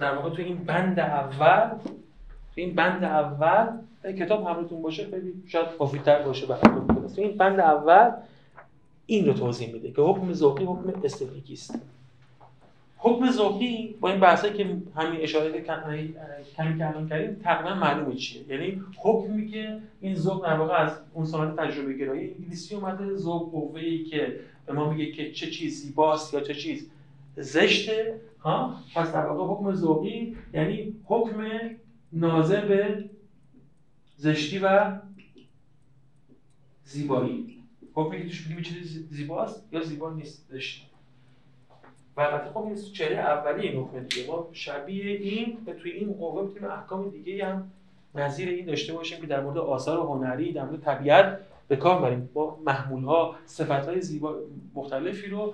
در واقع تو این بند اول تو این بند اول کتاب همراهتون باشه خیلی شاید کافی‌تر باشه براتون تو این بند اول این رو توضیح میده که حکم ذوقی حکم استتیکی است. حکم ذوقی با این بحثایی که همین اشاره کمی که الان کردیم تقریبا معلومه چیه. یعنی حکمی که این ذوق در واقع از اون سنت تجربه گرایی انگلیسی اومده ذوق قوه‌ای که به ما میگه که چه چیز زیباست یا چه چیز زشته. ها؟ پس در واقع حکم ذوقی یعنی حکم ناظر به زشتی و زیبایی. حکمی که توش میگیم چیزی زیباست یا زیبا نیست؟ زشت. و البته خب این چهره اولی این حکم دیگه. ما شبیه این به توی این قوه می‌تونیم احکام دیگه هم نظیر این داشته باشیم که در مورد آثار هنری در مورد طبیعت به کار بریم. با محمول ها صفت های زیبا مختلفی رو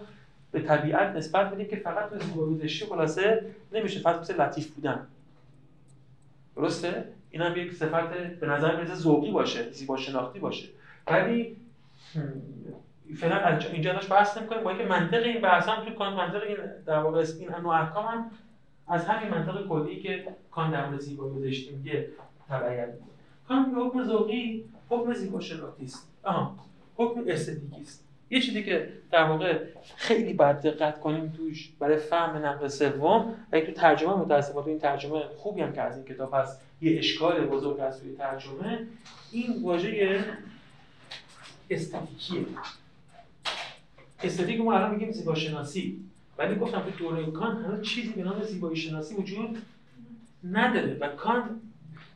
به طبیعت نسبت بدیم که فقط به زیبایی خلاصه نمیشه فقط مثل لطیف بودن. درسته؟ این هم یک صفت به نظر می‌رسه ذوقی باشه زیبا شناختی باشه. ولی فعلا اینجا داشت بحث نمی‌کنیم. با اینکه منطق این بحث هم تو کانت منطق این در واقع این انواع احکام هم از همین منطق کلی که کان در مورد زیبایی گذاشتیم میگه تبعیت کان حکم ذوقی حکم زیباشناختی است. آها. حکم استتیکی است یه چیزی که در واقع خیلی باید دقت کنیم توش برای فهم نقل سوم اگه تو ترجمه متاسفانه این ترجمه خوبی هم که از این کتاب هست یه اشکال بزرگ از توی ترجمه. این واژه استتیکیه استتیک ما الان میگیم زیباشناسی. ولی گفتم تو دوره کان هنوز چیزی به نام زیبایی شناسی وجود نداره و کان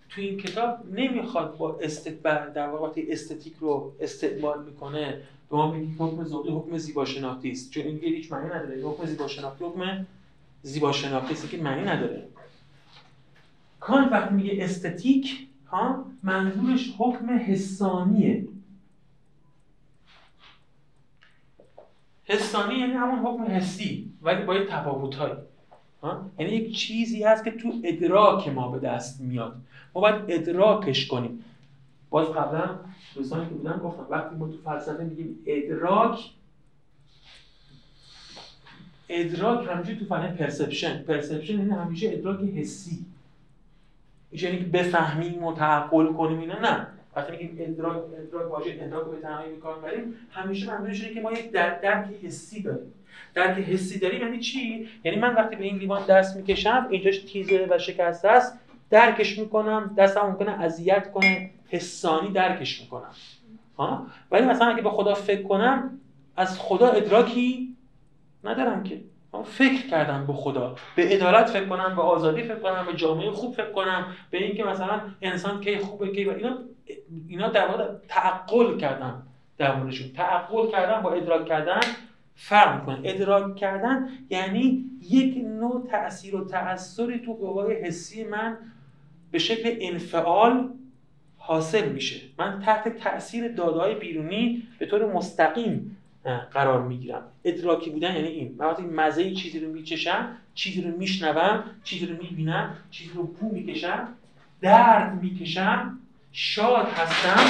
تو این کتاب نمی‌خواد با استقبال در واقع استتیک رو استعمال می‌کنه به ما میگه حکم ذوقی حکم زیباشناختی است. چون این هیچ معنی نداره. حکم زیباشناختی حکم زیباشناختی است. که معنی نداره. کان وقتی میگه استتیک ها منظورش حکم حسانیه. حسانی یعنی همون حکم حسی ولی با یه یعنی یک چیزی هست که تو ادراک ما به دست میاد. ما باید ادراکش کنیم. باز قبلا دوستانی که بودن گفتم وقتی ما تو فلسفه میگیم ادراک ادراک همیشه تو فنه perception. perception یعنی همیشه ادراک حسی. یعنی که بفهمیم و تعقل کنیم اینا. نه. وقتی میگیم ادراک ادراک واژه ادراک رو به تنهایی کار همیشه منظورش اینه که ما یک در درک حسی داریم. درک حسی داریم یعنی چی؟ یعنی من وقتی به این لیوان دست می‌کشم اینجاش تیزه و شکسته است درکش می‌کنم دستم ممکنه اذیت کنه. حسانی درکش می‌کنم. ها؟ ولی مثلا اگه به خدا فکر کنم از خدا ادراکی ندارم که. فکر کردم به خدا. به عدالت فکر کنم به آزادی فکر کنم به جامعه خوب فکر کنم به اینکه مثلا انسان کی خوبه کی اینا اینا در واقع تعقل کردم در موردشون. تعقل کردن با ادراک کردن فرق می‌کنه. ادراک کردن یعنی یک نوع تاثیر و تأثری تو قوای حسی من به شکل انفعال حاصل میشه. من تحت تاثیر دادهای بیرونی به طور مستقیم قرار می‌گیرم. ادراکی بودن یعنی این. من وقتی مزه چیزی رو میچشم چیزی رو میشنوم چیزی رو می‌بینم چیزی رو پو می‌کشم درد می‌کشم شاد هستم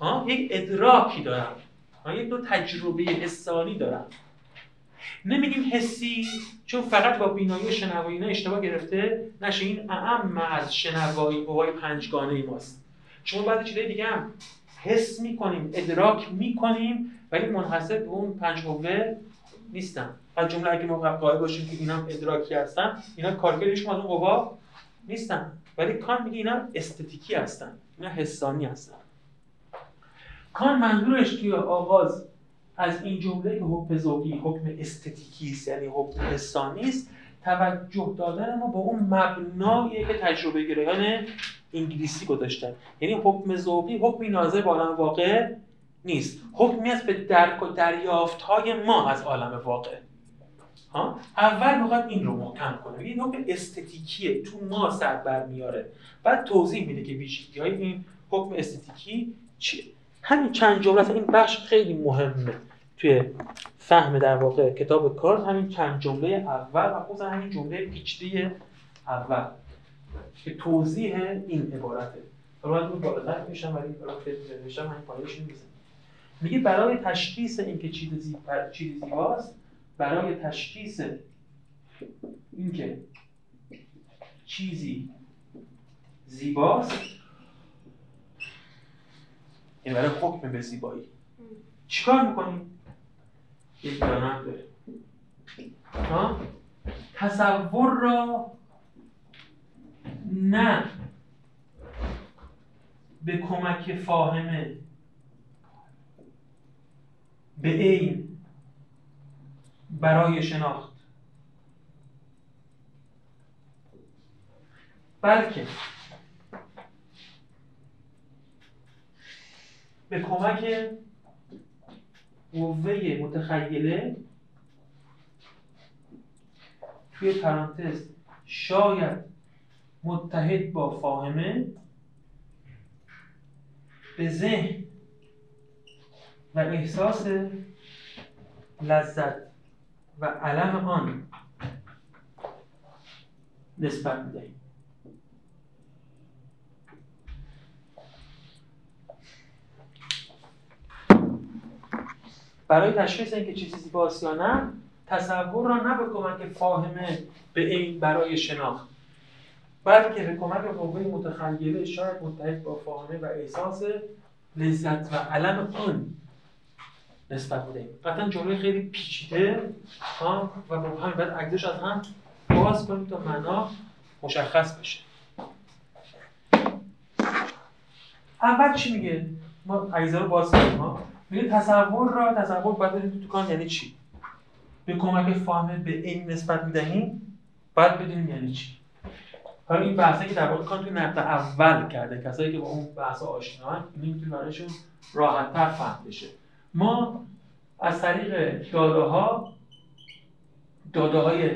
ها یک ادراکی دارم. ها یک دو تجربه حسانی دارم. نمیگیم حسی چون فقط با بینایی و شنوایی نه اشتباه گرفته نشه. این اعم از شنوایی قوای پنجگانه ماست. چون بعد چیزای دیگه هم حس می‌کنیم ادراک می‌کنیم ولی منحصر به اون پنج قوه نیستن از جمله اگه ما قائل باشیم که اینا ادراکی هستن اینا کارکردش از اون قوا نیستن. ولی کان میگه اینا استتیکی هستن اینا حسانی هستن. کان منظورش توی آغاز از این جمله که حکم ذوقی حکم استتیکی است یعنی حکم حسانی است توجه دادن ما با اون مبنایی که تجربه گرایان انگلیسی گذاشتن. یعنی حکم ذوقی حکمی ناظر به عالم واقع نیست. حکمی است به درک و دریافت های ما از عالم واقع. ها؟ اول می‌خواد این رو محکم کنه. این حکم استتیکیه. تو ما سر بر میاره. بعد توضیح میده که ویژگی های این حکم استتیکی چیه همین چند جمله این بخش خیلی مهمه. توی فهم در واقع کتاب کار همین چند جمله اول و خصوصا همین جمله پیچیده اول. که توضیح این عبارته حالا من بالاتر میشم ولی نوشتم همین پایینش میگه برای تشخیص اینکه چیز زیبا چیز زیباست برای تشخیص اینکه چیزی زیباست یعنی برای حکم به زیبایی. چیکار می‌کنیم؟ یک دانم داره. تصور را نه. به کمک فاهمه. به عین. برای شناخت. بلکه به کمک قوه متخیله توی پرانتز شاید متحد با فاهمه به ذهن و احساس لذت و علم آن نسبت می‌دهیم. برای تشخیص اینکه چیزی زیباست یا نه تصور را نه کمک فاهمه به این برای شناخت. بلکه به کمک قوه متخیله شاید متحد با فاهمه و احساس لذت و علم آن نسبت بدهیم قطعا جمله خیلی پیچیده ها و همین بعد عکسش از هم باز کنیم تا معنا مشخص بشه. اول چی میگه؟ ما اجزا رو باز کنیم ها. میگه تصور را تصور باید تو کان یعنی چی؟ به کمک فاهمه به این نسبت می‌دهیم باید بدونیم یعنی چی. حالا این بحثی که در واقع کان توی نقطه اول کرده کسایی که با اون بحث آشنان این می‌تونه برایشون راحتتر فهم بشه. ما از طریق داده ها داده های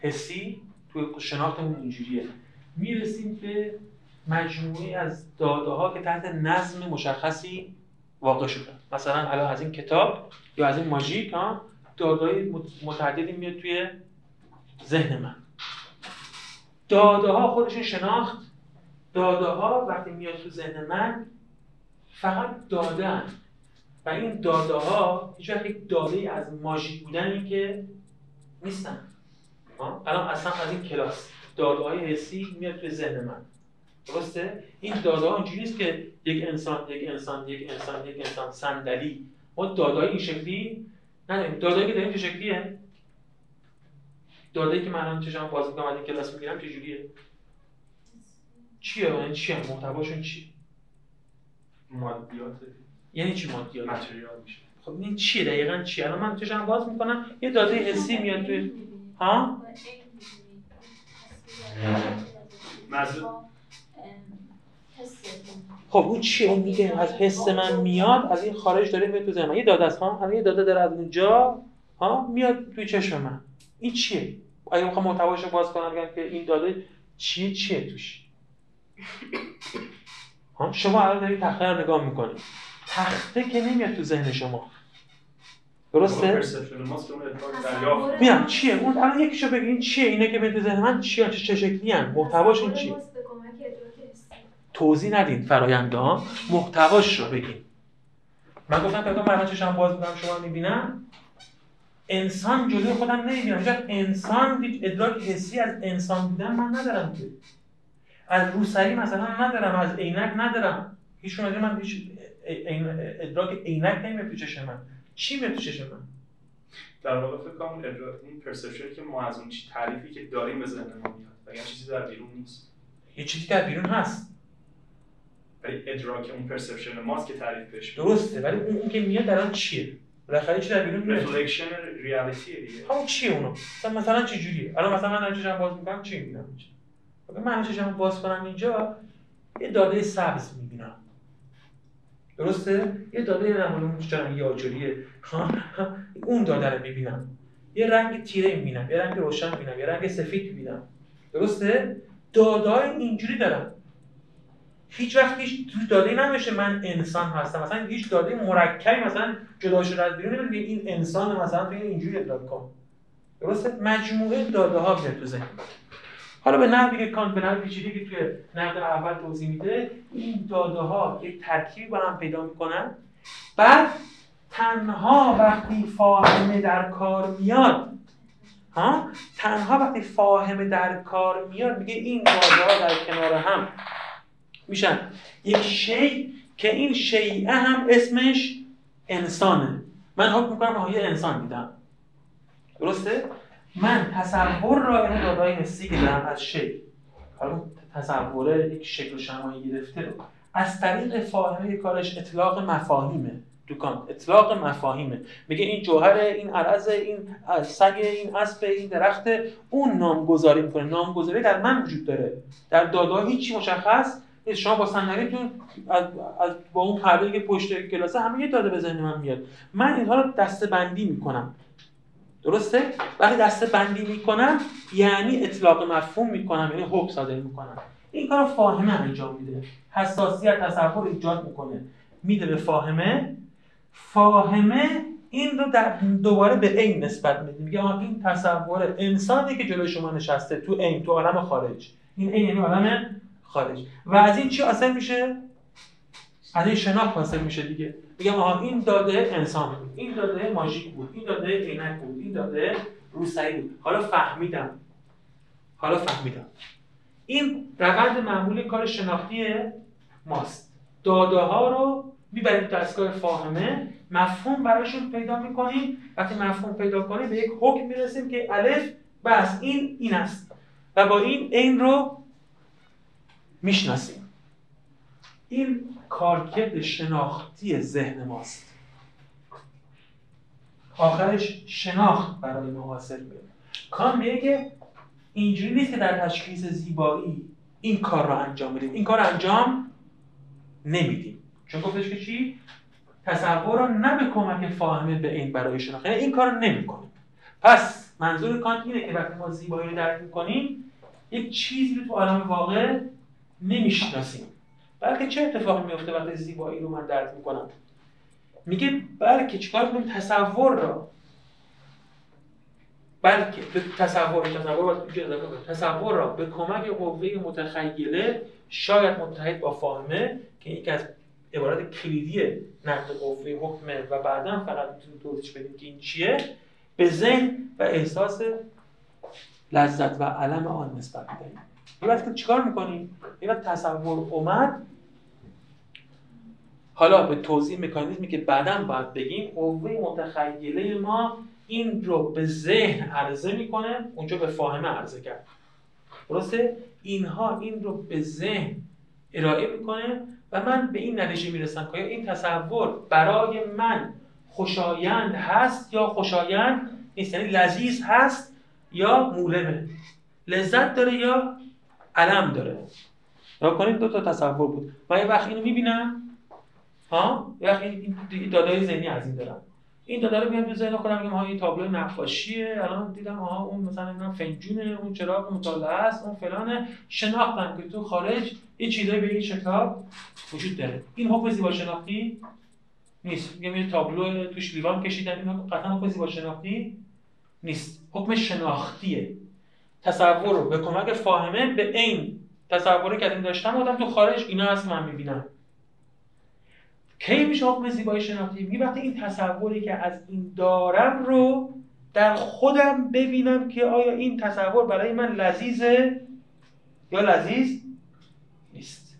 حسی توی شناختمون اینجوریه. می‌رسیم به مجموعه از داده ها که تحت نظم مشخصی واقع شده مثلا الان از این کتاب یا از این ماژیک ها داده متعددی میاد توی ذهن من. داده ها خودشون شناخت. داده ها وقتی میاد تو ذهن من فقط داده و این داده ها هیچ وقت یک داده از ماژیک بودن که نیستن. الان اصلا از این کلاس داده های حسی میاد توی ذهن من. درسته؟ این داده ها اینجوری نیست که یک انسان یک انسان یک انسان یک انسان صندلی. ما داده این شکلی نداریم. داده که داریم چه شکلیه؟ داده که من الان چشم باز می‌کنم از این کلاس می‌گیرم چه جوریه چیه؟ یعنی چیه؟ محتواشون چی؟ مادیات. یعنی چی مادیات؟ متریال میشه. خب این چیه دقیقا چیه الان من چشم باز می‌کنم یه داده حسی میاد توی ها؟ خب اون چی اون میگه از حس من میاد از این خارج داره میاد تو ذهن یه داده است ها؟ یه داده داره از اونجا ها؟ میاد توی چشم من. این چیه؟ اگه می‌خوام محتواشو باز کنم بگم که این داده چیه؟ چیه توش؟ ها؟ شما الان دارید تخته رو نگاه می‌کنید. تخته که نمیاد تو ذهن شما. درسته؟ میام چیه؟ اون الان یکیشو بگی این چیه؟ اینه که به ذهن من چیه؟ چه, چه شکلی هن؟ محتواشون چیه؟ توضیح ندین فراینده ها محتواش رو بگین. من گفتم پیدا من چشم باز می‌کنم شما می‌بینم. انسان جلوی خودم نمی‌بینم. چون انسان هیچ ادراک حسی از انسان بودن من ندارم که از روسری مثلا ندارم از عینک ندارم. هیچ من هیچ ادراک عینک نمیاد تو چشم من. چی میاد تو چشم من؟ در واقع فکر کنم ادراک این perception ی که ما از اون چی تعریفی که داریم به ذهن ما میاد. و یه چیزی در بیرون نیست. یه چیزی در بیرون هست. ولی ادراک اون perception ماست که تعریف بهش درسته ولی اون که میاد در آن چیه؟ بالاخره چی در بیرون میاد reflection reality دیگه. همون چیه اونو؟ مثلا مثلا چه جوریه؟ الان مثلا من چشم باز می‌کنم؟ چی می‌بینم اگه من چشم باز کنم اینجا؟ یه داده سبز می‌بینم. درسته؟ یه داده نمونه چرا یه آجوریه اون داده رو می‌بینم. یه رنگ تیره می‌بینم. یه رنگ روشن می‌بینم. یه رنگ سفید می‌بینم. درسته؟ داده اینجوری دارم. هیچ وقت هیچ داده نمیشه من انسان هستم. مثلا هیچ داده مرکبی مثلا جدا شده از بیرون نمیگه این انسان مثلا تو اینجوری ادراک کن. درسته؟ مجموعه داده ها میاد تو ذهن. حالا به نحوی که کانت به نحوی پیچیدی که توی نقد اول توضیح میده این داده ها یک ترکیبی با هم پیدا می‌کنن. بعد تنها وقتی فاهمه در کار میاد ها؟ تنها وقتی فاهمه در کار میاد میگه این داده ها در کنار هم. میشن. یک شی که این شیعه هم اسمش انسانه. من حکم می‌کنم یه انسان میدم. درسته؟ من تصور را یعنی دادای حسی که دارم از شی. حالا تصور یک شکل شمایی گرفته رو. از طریق فاهمه کارش اطلاق مفاهیمه. دوکان اطلاق مفاهیمه. میگه این جوهر این عرض این سگ این اسب این درخت اون نامگذاری می‌کنه. نامگذاری در من وجود داره. در دادا هیچی مشخص شما با صندلیتون از, از با اون پرده که پشت کلاسه همه یه داده به من میاد. من اینها رو دسته بندی می‌کنم. درسته؟ وقتی دسته بندی می‌کنم یعنی اطلاق مفهوم می‌کنم یعنی حکم صادر می‌کنم. این کار فاهمه انجام میده. حساسیت تصور ایجاد می‌کنه. میده به فاهمه. فاهمه این رو در دوباره به عین نسبت میده میگه این تصور انسانی که جلوی شما نشسته تو عین تو عالم خارج. این عین یعنی عالم خارج. و از این چی حاصل میشه؟ از این شناخت حاصل میشه دیگه. میگم آها این داده انسان بود این داده ماژیک بود. این داده عینک بود. این داده روسری بود. حالا فهمیدم. حالا فهمیدم. این روند معمول کار شناختی ماست. داده ها رو می‌بریم دستگاه فاهمه. مفهوم براشون پیدا می‌کنیم. وقتی مفهوم پیدا کنیم به یک حکم می‌رسیم که الف بس این این است. و با این این رو می‌شناسیم. این کارکرد شناختی ذهن ماست. آخرش شناخت برای ما حاصل میشه کام میگه اینجوری نیست که در تشخیص زیبایی این کار رو انجام بدیم. این کار رو انجام نمیدیم. چون گفتش که چی؟ تصور رو نه به کمک فاهمه به این برای شناخت. یعنی این کار رو نمی‌کنیم. پس منظور کانت اینه که وقتی ما زیبایی رو درک می‌کنیم یک چیزی رو تو عالم واقع نمی‌شناسیم. بلکه چه اتفاقی میفته وقتی زیبایی رو من درک می‌کنم؟ میگه بلکه چیکار کنیم؟ تصور را. بلکه به تصور تصور تصور را به کمک قوه متخیله شاید متحد با فاهمه که یکی از عبارت کلیدی نقد قوه حکمه و بعدا فقط می‌تونیم توضیح بدیم که این چیه به ذهن و احساس لذت و علم آن نسبت بدهیم یه وقت چیکار می‌کنیم یه تصور اومد. حالا به توضیح مکانیزمی که بعدا باید بگیم قوه متخیله ما این رو به ذهن عرضه می‌کنه اونجا به فاهمه عرضه کرد. درسته؟ اینها این رو به ذهن ارائه می‌کنه و من به این نتیجه می‌رسم که این تصور برای من خوشایند هست یا خوشایند نیست؟ یعنی لذیذ هست یا مولمه لذت داره یا علم داره. یا کنید دو تا تصور بود. من یه وقت اینو می‌بینم ها؟ یه وقت این دادای ذهنی از این دارم. این داده رو میام تو ذهن خودم میگم ها این تابلو نقاشیه. الان دیدم آها اون مثلا اینا فنجونه اون چراغ مطالعه است اون فلانه. شناختم که تو خارج یه چیزایی به این شکاب وجود داره. این حکم زیبا شناختی نیست. میگم یه تابلو توش لیوان کشیدن این قطعا حکم زیبا شناختی نیست. حکم شناختیه. تصور رو به کمک فاهمه به این تصوری که این داشتم آدم تو خارج اینا هست من می‌بینم. کی میشه حکم زیبایی شناختی؟ میگه وقتی این تصوری که از این دارم رو در خودم ببینم که آیا این تصور برای من لذیذه یا لذیذ نیست.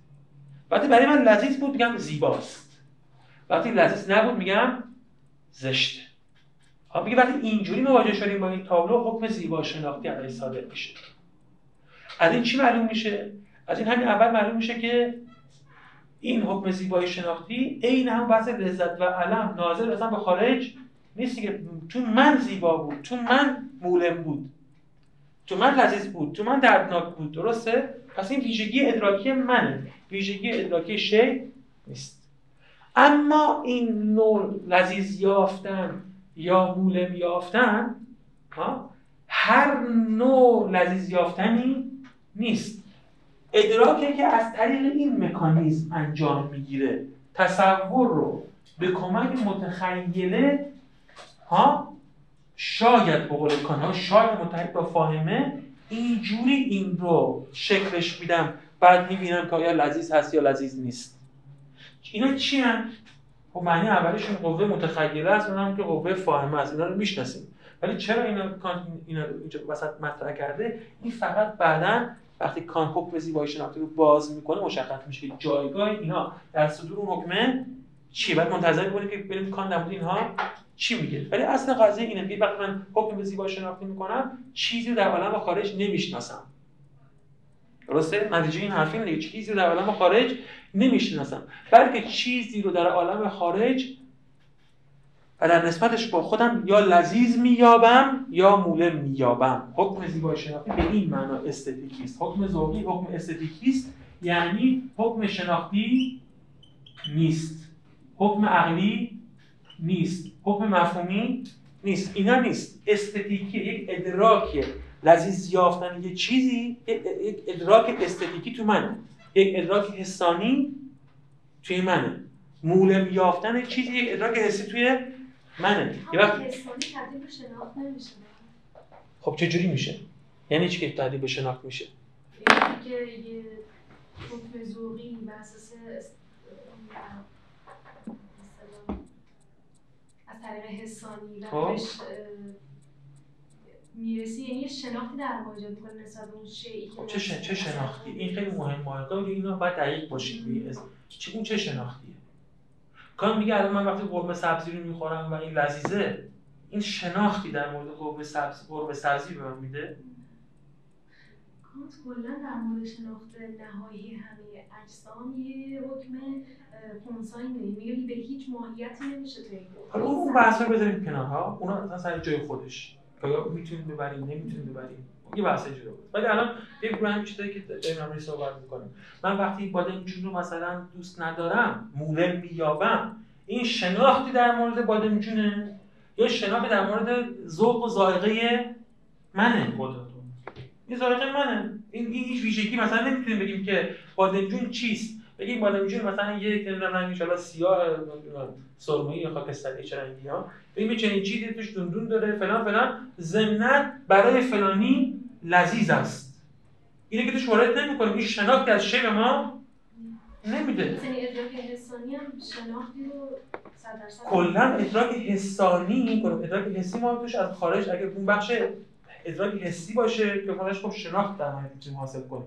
وقتی برای من لذیذ بود میگم زیباست. وقتی لذیذ نبود میگم زشته. میگه وقتی اینجوری مواجه شدیم با این تابلو حکم زیبا شناختی ازش صادر میشه. از این چی معلوم میشه؟ از این همین اول معلوم میشه که این حکم زیبایی شناختی عین هم بحث لذت و علم ناظر اصلا به خارج نیست که تو من زیبا بود تو من مولم بود تو من لذیذ بود تو من دردناک بود. درسته؟ پس این ویژگی ادراکی منه. ویژگی ادراکی شی نیست. اما این نوع لذیذ یافتن یا مولم یافتن ها هر نوع لذیذ یافتنی نیست ادراکی که از طریق این مکانیزم انجام می‌گیره تصور رو به کمک متخیله ها شاید به قول ها شاید متحد با فاهمه اینجوری این رو شکلش میدم بعد می‌بینم که آیا لذیذ هست یا لذیذ نیست اینا چی هم؟ خب معنی اولشون قوه متخیله است اونم که قوه فاهمه است. اینا رو می‌شناسیم. ولی چرا اینا کانت اینا اینجا وسط مطرح کرده؟ این فقط بعدا وقتی کان حکم زیبایی شناختی رو باز می‌کنه مشخص میشه که جایگاه اینا در صدور اون چیه. بعد منتظر می‌کنیم که ببینیم کان در اینها چی میگه. ولی اصل قضیه اینه. که وقتی من حکم زیبایی شناختی می‌کنم چیزی رو در عالم خارج نمی‌شناسم. درسته؟ نتیجه این حرفی اینه چیزی رو در عالم خارج نمی‌شناسم. بلکه چیزی رو در عالم خارج و در نسبتش با خودم یا لذیذ مییابم یا مولم مییابم. حکم زیبایی شناختی به این معنا استتیکی است. حکم ذوقی حکم استتیکی است. یعنی حکم شناختی نیست. حکم عقلی نیست. حکم مفهومی نیست. اینا نیست. استتیکی یک ادراک لذیذ یافتن یه چیزی یک ادراک استتیکی تو منه. یک ادراک حسانی توی منه. مولم یافتن چیزی یک ادراک حسی توی منه. یه وقت خب چه جوری میشه؟ یعنی چی که تبدیل به شناخت میشه؟ یعنی حکم ذوقی بر اساس از طریق حسانی خب. می‌رسی یعنی یه شناختی در واقع ایجاد می‌کنه نسبت به اون شیئی که خب چه شن... چه شناختی؟ این خیلی مهم مهمه که اینو باید دقیق اسم. چه اون چه شناختیه؟ کان میگه الان من وقتی قرمه سبزی رو می‌خورم و این لذیذه این شناختی در مورد قرمه سبزی قرمه سبزی به من میده. کانت کلا در مورد شناخت نهایی همه اجسام یه حکم میده میگه به هیچ ماهیتی نمیشه پیدا حالا اون بحثا رو بذاریم کنار ها اونا اصلا سر جای خودش. آیا می‌تونیم ببریم نمی‌تونیم ببریم. یه بحث جدا بود. ولی الان یه همین چیزایی که داریم همین صحبت می‌کنیم. من وقتی بادمجون رو مثلا دوست ندارم مولم مییابم این شناختی در مورد بادمجونه یا شناختی در مورد ذوق و ذائقه منه. خودتون این ذائقه منه. این هیچ ویژگی مثلا نمی‌تونیم بگیم که بادمجون چیست. بگیم بادمجون مثلا یک رنگش حالا سیاه سرمه‌ای یا خاکستری چه رنگی ها. بگیم چنین چیزی توش دندون داره فلان فلان. ضمناً برای فلانی لذیذ است. اینه که توش وارد نمی‌کنیم. این شناختی از شی به ما نمیده. کلا ادراک حسانی ادراک حسی ما توش از خارج اگه اون بخش ادراک حسی باشه که خودش خب شناخت در می‌تونیم حاصل کنیم.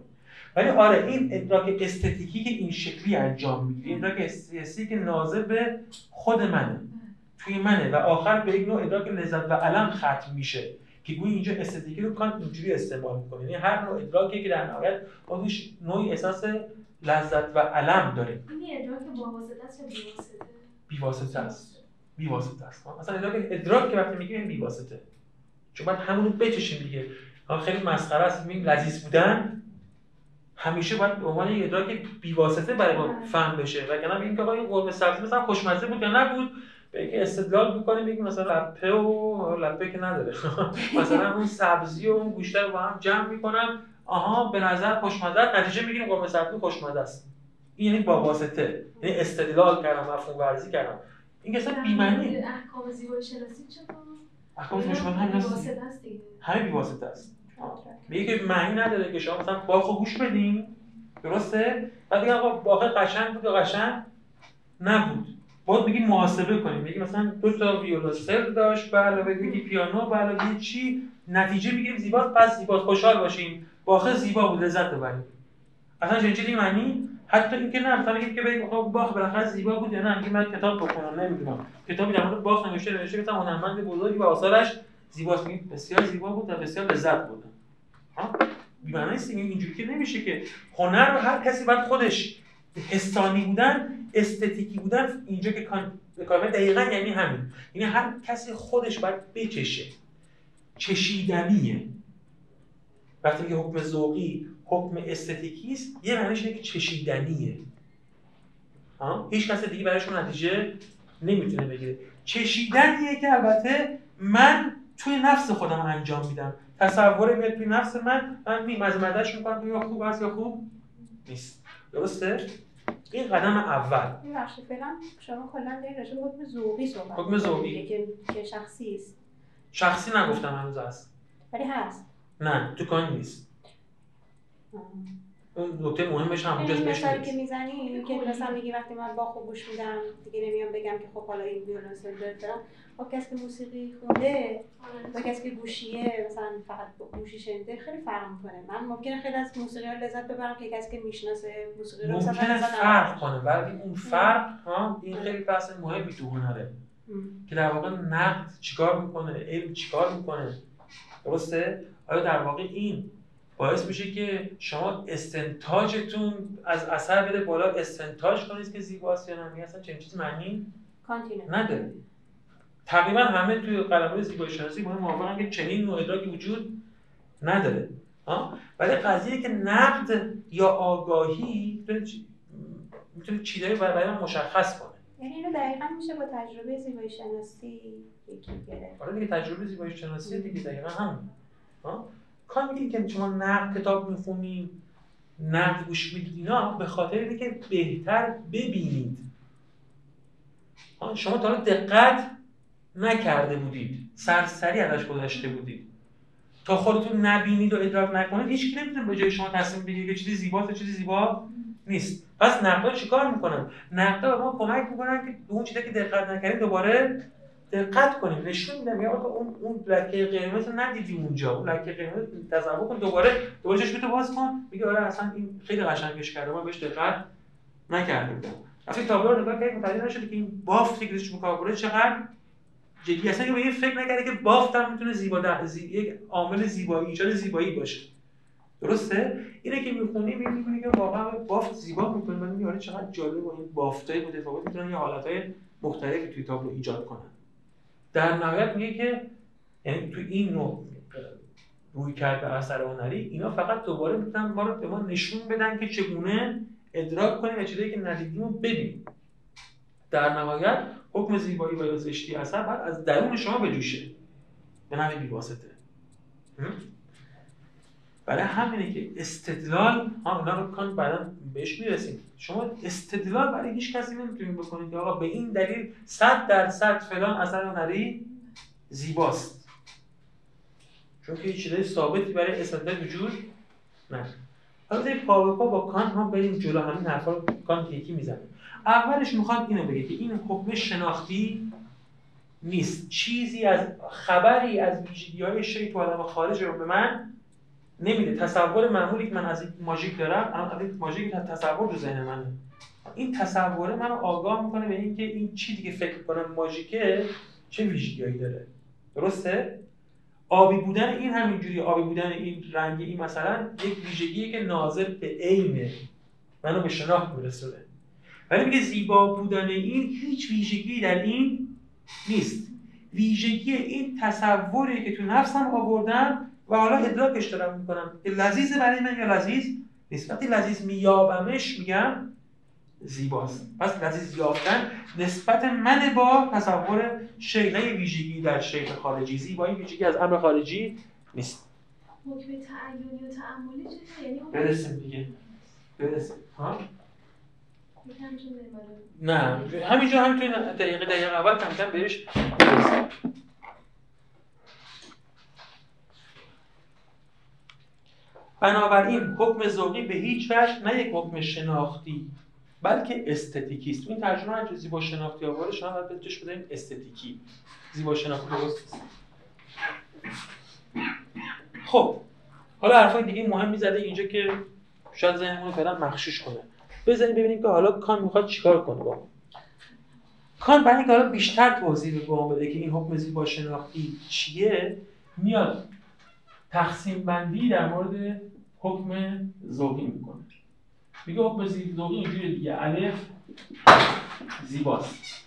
ولی آره این ادراک استتیکی که این شکلی انجام می‌گیره ادراک حسی که ناظر به خود منه. توی منه و آخر به یک نوع ادراک لذت و علم ختم میشه که گویا اینجا استتیکی رو کانت اینجوری استعمال می‌کنه. یعنی هر نوع ادراکی که در نهایت توش نوعی احساس لذت و علم داریم. این ادراک با واسطه است یا بی واسطه است. بیواسطه است. مثلا ادراک ادراک که وقتی میگیم این بیواسطه. چون باید همونو بچشیم دیگه. خیلی مسخره است. میگیم لذیذ بودن. همیشه باید به عنوان ادراک بیواسطه برای ما فهم بشه. وگرنه میگیم که آقا این قرمه سبزی مثلا خوشمزه بود یا نبود. اینکه استدلال می‌کنیم بگیم مثلا لپه و لپه که نداره. مثلا اون سبزی و اون گوشت رو با هم جمع می‌کنم. آها به نظر خوشمزه. نتیجه می‌گیریم قرمه سبزی خوشمزه است این یعنی با واسطه. یعنی استدلال کردم مفهوم ورزی کردم. این که اصلا بی‌معنیه احکام زیبایی شناسی چطور؟ احکام مشابه همین بی هست. دیگه. واسطه است همه میگه که معنی نداره که شما مثلا باخو گوش بدین. درسته؟ بعد دیگه آقا باخه قشنگ بود یا قشنگ نبود. باید بگی محاسبه کنیم. میگی مثلا دو تا ویولوسل داشت به علاوه بگی پیانو به علاوه چی؟ نتیجه بگیریم زیباست پس زیباست خوشحال باشیم. باخه زیبا بود لذت ببریم. اصلا چنین چیزی معنی؟ حتی اینکه نه مثلا بگیم که بگیم آقا باخ بالاخره زیبا بود یا نه؟ میگیم من کتاب بخونم نمی‌دونم. کتابی در مورد باخ نوشته نوشته مثلا هنرمند بزرگی و آثارش زیباست. میگیم بسیار زیبا بود و بسیار لذت بود. ها؟ دیگه. اینجوری که نمیشه که. هنر رو هر کسی باید خودش حسانی بودن استتیکی بودن اینجا که کاربر دقیقا یعنی همین. یعنی هر کسی خودش باید بچشه. چشیدنیه. وقتی که حکم ذوقی حکم استتیکی است یه معنیش اینه که چشیدنیه. ها؟ هیچ کس دیگه برایشون نتیجه نمی‌تونه بگیره. چشیدنیه که البته من توی نفس خودم انجام میدم. تصور میاد توی نفس من من می مزمدش می‌کنم یا خوب است یا خوب نیست. درسته؟ این قدم اول. ببخشید فعلا شما کلا دارین راجع به حکم ذوقی صحبت حکم ذوقی. که شخصی است. شخصی نگفتم هنوز هست. ولی هست. نه تو کان نیست. اون نکته مهمش همونجاست این بهش مثالی که. می‌زنی که مثلا میگی وقتی من با خوب گوش میدم دیگه نمیام بگم که خب حالا این ویولنسل فلان. با کسی که موسیقی خونده با کسی که گوشیه مثلا فقط با گوشی شنیده خیلی فرق می‌کنه من ممکنه خیلی از موسیقی ها لذت ببرم که کسی که می‌شناسه موسیقی رو مثلا فرق. کنه ولی اون فرق ها این خیلی بحث مهمی تو هنره. که در واقع نقد چیکار می‌کنه علم چیکار می‌کنه درسته آیا در واقع این باعث میشه که شما استنتاجتون از اثر بده بالا. استنتاج کنید که زیباست یا نه. میگه اصلا چنین چیزی معنی نداره. تقریبا همه توی قلمرو زیبایی شناسی با موافقن که چنین نوع ادراکی وجود نداره. ها ولی قضیه که نقد یا آگاهی می‌تونه چی- می‌تونه چیزایی برای برای من مشخص کنه. یعنی اینو دقیقا میشه با تجربه زیبایی شناسی یکی گرفت. حالا دیگه تجربه زیبایی شناسی دیگه دقیقا همون. ها کار میگه که شما نقد کتاب می‌خونید نقد گوش می‌دید اینا به خاطر اینه که بهتر ببینید. شما تا حالا دقت نکرده بودید. سرسری ازش گذشته بودید. تا خودتون نبینید و ادراک نکنید هیچ نمی‌تونه به جای شما تصمیم بگیره که چیزی زیباست چیزی زیبا نیست. پس نقدا چیکار می‌کنن؟ نقدا به ما کمک می‌کنن که اون چیزی که دقت نکردیم دوباره دقت کنیم نشون میدم یا اون اون لکه قرمز رو ندیدی اونجا. اون لکه قرمز تصور کن دوباره دوباره چشمتو باز کن میگه آره اصلا این خیلی قشنگش کرده ما بهش دقت نکرده بودم وقتی تابلو رو نگاه کردیم متوجه نشده که این بافتی که روش مکابره چقدر جدی. اصلا به این فکر نکرده که بافت هم می‌تونه زیبا در زی... یک عامل زیبایی ایجاد زیبایی باشه. درسته؟ اینه که می‌خونی می‌بینی که واقعا بافت زیبا می‌کنه من میاره چقدر جالب با این بافتای متفاوت می‌تونن یه حالتهای مختلفی توی تابلو ایجاد کنن. در نهایت میگه که یعنی تو این نوع روی کرد به اثر هنری اینا فقط دوباره می‌تونن ما رو به ما نشون بدن که چگونه ادراک کنیم و چیزایی که ندیدیم رو ببینیم. در نهایت حکم زیبایی و یا زشتی اثر باید از درون شما بجوشه به نوع بیواسطه برای همینه که استدلال ها اونا رو کان بعدا بهش می‌رسیم. شما استدلال برای هیچ کسی نمی‌تونید بکنید که آقا به این دلیل 100 درصد فلان اثر هنری زیباست. چون که چیزای ثابتی برای استدلال وجود نه حالا پا به پا با کان ها بریم جلو همین حرفا رو کان یکی می‌زنه. اولش می‌خواد اینو بگه که این حکم شناختی نیست. چیزی از خبری از ویژگی های شی تو عالم خارج رو به من نمیده. تصور معمولی که من از این ماژیک دارم از ماژیک تصور تو ذهن منه. این تصور منو آگاه می‌کنه به اینکه این چیزی که فکر کنم ماژیکه چه ویژگیهایی داره. درسته؟ آبی بودن این همینجوری آبی بودن این رنگی این مثلا یک ویژگیه که ناظر به عینه. منو به شناخت میرسونه. ولی میگه زیبا بودن این هیچ ویژگی در این نیست. ویژگی این تصوری که تو نفسم آوردم و حالا ادراکش دارم می‌کنم که لذیذ برای من یا لذیذ نیست. وقتی لذیذ میابمش میگم زیباست. پس لذیذ یافتن نسبت من با تصور شیله ویژگی در شیء خارجی. زیبایی ویژگی از امر خارجی نیست. حکم تعینی و تعملی چیه یعنی برسیم دیگه. برسیم. ها. نه. همینجا همینطوری دقیقه دقیقه اول کم کم بهش برسیم. بنابراین حکم ذوقی به هیچ وجه نه یک حکم شناختی بلکه استتیکی است. این ترجمه هر زیبا شناختی آواره شما باید بهش بدهیم استتیکی. زیبا شناختی درست. خب حالا حرفای دیگه مهمی زده اینجا که شاید ذهنمون فعلا مخشوش کنه. بزنیم ببینیم که حالا کان می‌خواد چیکار کنه با کان برای اینکه حالا بیشتر توضیح به بده که این حکم زیبا شناختی چیه میاد تقسیم بندی در مورد حکم ذوقی می‌کنه. میگه حکم ذوقی اینجوری دیگه. الف زیباست.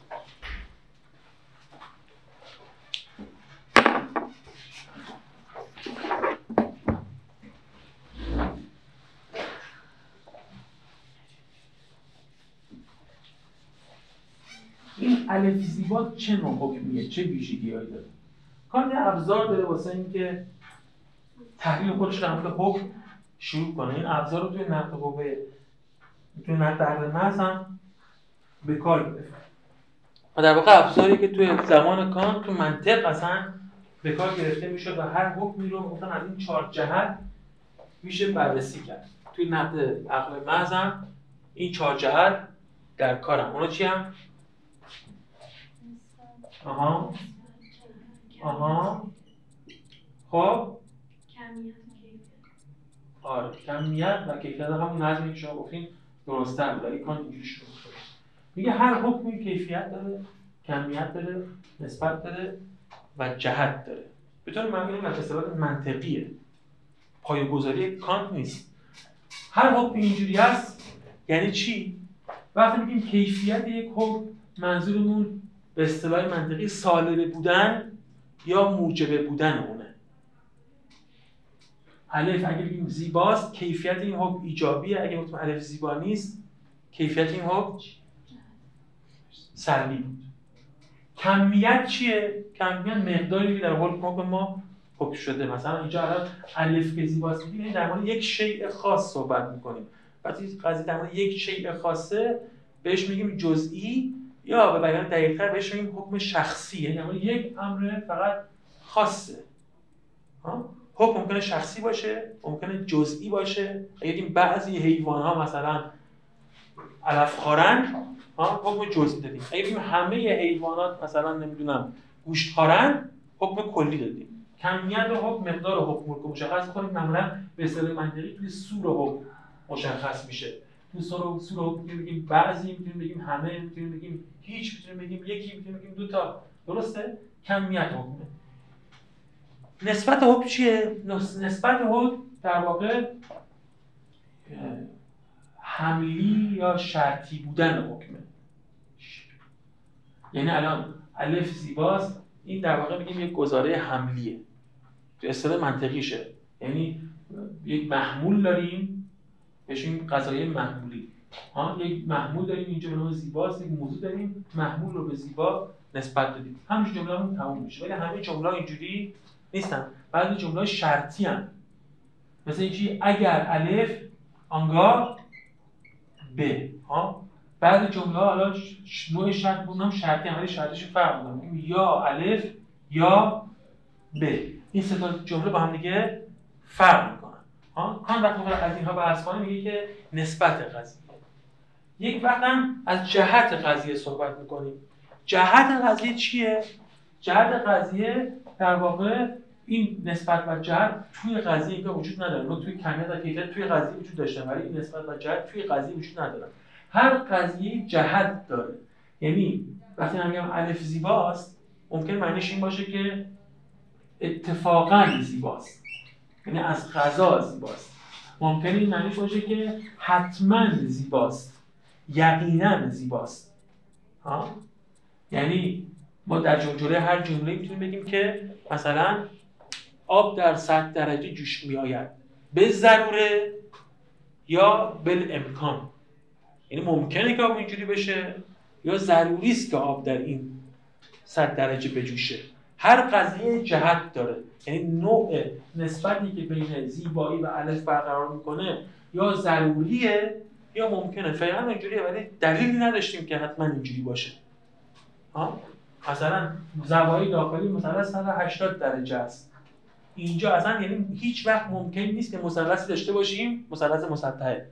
این الف زیبا چه نوع حکمیه؟ چه ویژگیهایی داره؟ کار ابزار داره واسه اینکه تحلیل خودش در مورد حکم شروع کنه. این ابزار رو توی نقد قوه توی نقد عقل محض هم به کار و در واقع ابزاری که توی زمان کان تو منطق اصلا به کار گرفته می‌شد و هر حکمی رو گفتن از این چهار جهت میشه بررسی کرد. توی نقد عقل محض این چهار جهت در کارم. اونا چی هم؟ آها. آها. خب. آره کمیت و کیفیت همون نظمی که شما گفتین درسته بود ولی کان اینجوری شروع میگه هر حکمی کیفیت داره کمیت داره نسبت داره و جهت داره. به طور معمول این اصطلاحات منطقیه. پایه‌گذاری کانت نیست. هر حکم اینجوری هست یعنی چی؟ وقتی میگیم کیفیت یک حکم منظورمون به اصطلاح منطقی سالبه بودن یا موجبه بودن اونه. الف اگه بگیم زیباست کیفیت این حکم ایجابیه. اگه گفتیم الف زیبا نیست کیفیت این حکم سلبی بود. کمیت چیه؟ کمیت مقداری که در حکم ما حکم شده. مثلا اینجا الان الف که زیباست میگیم یعنی در مورد یک شیء خاص صحبت می‌کنیم. وقتی قضیه در مورد یک شیء خاصه بهش میگیم جزئی یا به بیان دقیق‌تر بهش میگیم حکم شخصی. یعنی یک امر فقط خاصه. ها؟ حکم ممکنه شخصی باشه ممکنه جزئی باشه. این بعضی حیوان ها مثلا علف خارن حکم جزئی دادیم. اگه بگیم همه حیوانات مثلا نمی‌دونم گوشت خورن حکم کلی دادیم. کمیت حکم مقدار حکم رو مشخص کنیم معمولا به اصطلاح منطقی توی سور حکم مشخص میشه. تو سور سور حکم می‌تونیم بگیم بعضی می‌تونیم بگیم همه می‌تونیم بگیم هیچ می‌تونیم بگیم یکی می‌تونیم بگیم دو تا. درسته؟ کمیت حکمه. نسبت حکم چیه؟ نسبت حکم در واقع حملی یا شرطی بودن حکمه یعنی الان الف زیباست این در واقع میگیم یک گزاره حملیه. تو اصطلاح منطقیشه. یعنی یک محمول داریم بهش این قضایه محمولی. ها یک محمول داریم اینجا به نام زیباست یک موضوع داریم محمول رو به زیبا نسبت دادیم. همین جمله همون تموم میشه. ولی همه جمله اینجوری نیستن. بعضی جمله شرطی هم مثل اینکه اگر الف آنگاه ب. ها؟ بعضی جمله حالا نوع شرط بودن شرطی هم شرطش فرق می‌کنه. یا الف یا ب. این سه تا جمله با هم دیگه فرق می‌کنن. ها؟ کان وقتی از اینها بحث کنه میگه که نسبت قضیه. یک وقت هم از جهت قضیه صحبت می‌کنیم. جهت قضیه چیه؟ جهت قضیه در واقع این نسبت و جهت توی قضیه اینجا وجود نداره. ما توی کمیت و کیفیت توی قضیه وجود داشته ولی این نسبت و جهت توی قضیه وجود نداره. هر قضیه جهت داره. یعنی وقتی من میگم الف زیباست ممکن معنیش این باشه که اتفاقا زیباست. یعنی از غذا زیباست. ممکن این معنیش باشه که حتما زیباست. یقینا زیباست. ها؟ یعنی ما در جمله هر جمله می‌تونیم بگیم که مثلا آب در 100 درجه جوش می آید به ضروره یا بل امکان. یعنی ممکنه که آب اینجوری بشه یا ضروری است که آب در این 100 درجه بجوشه. هر قضیه جهت داره. یعنی نوع نسبتی که بین زیبایی و الف برقرار می‌کنه یا ضروریه یا ممکنه. فعلا اینجوریه ولی دلیلی نداشتیم که حتما اینجوری باشه. ها مثلا زوایای داخلی مثلا 180 درجه است. اینجا اصلا یعنی هیچ وقت ممکن نیست که مثلثی داشته باشیم مثلث مسطحه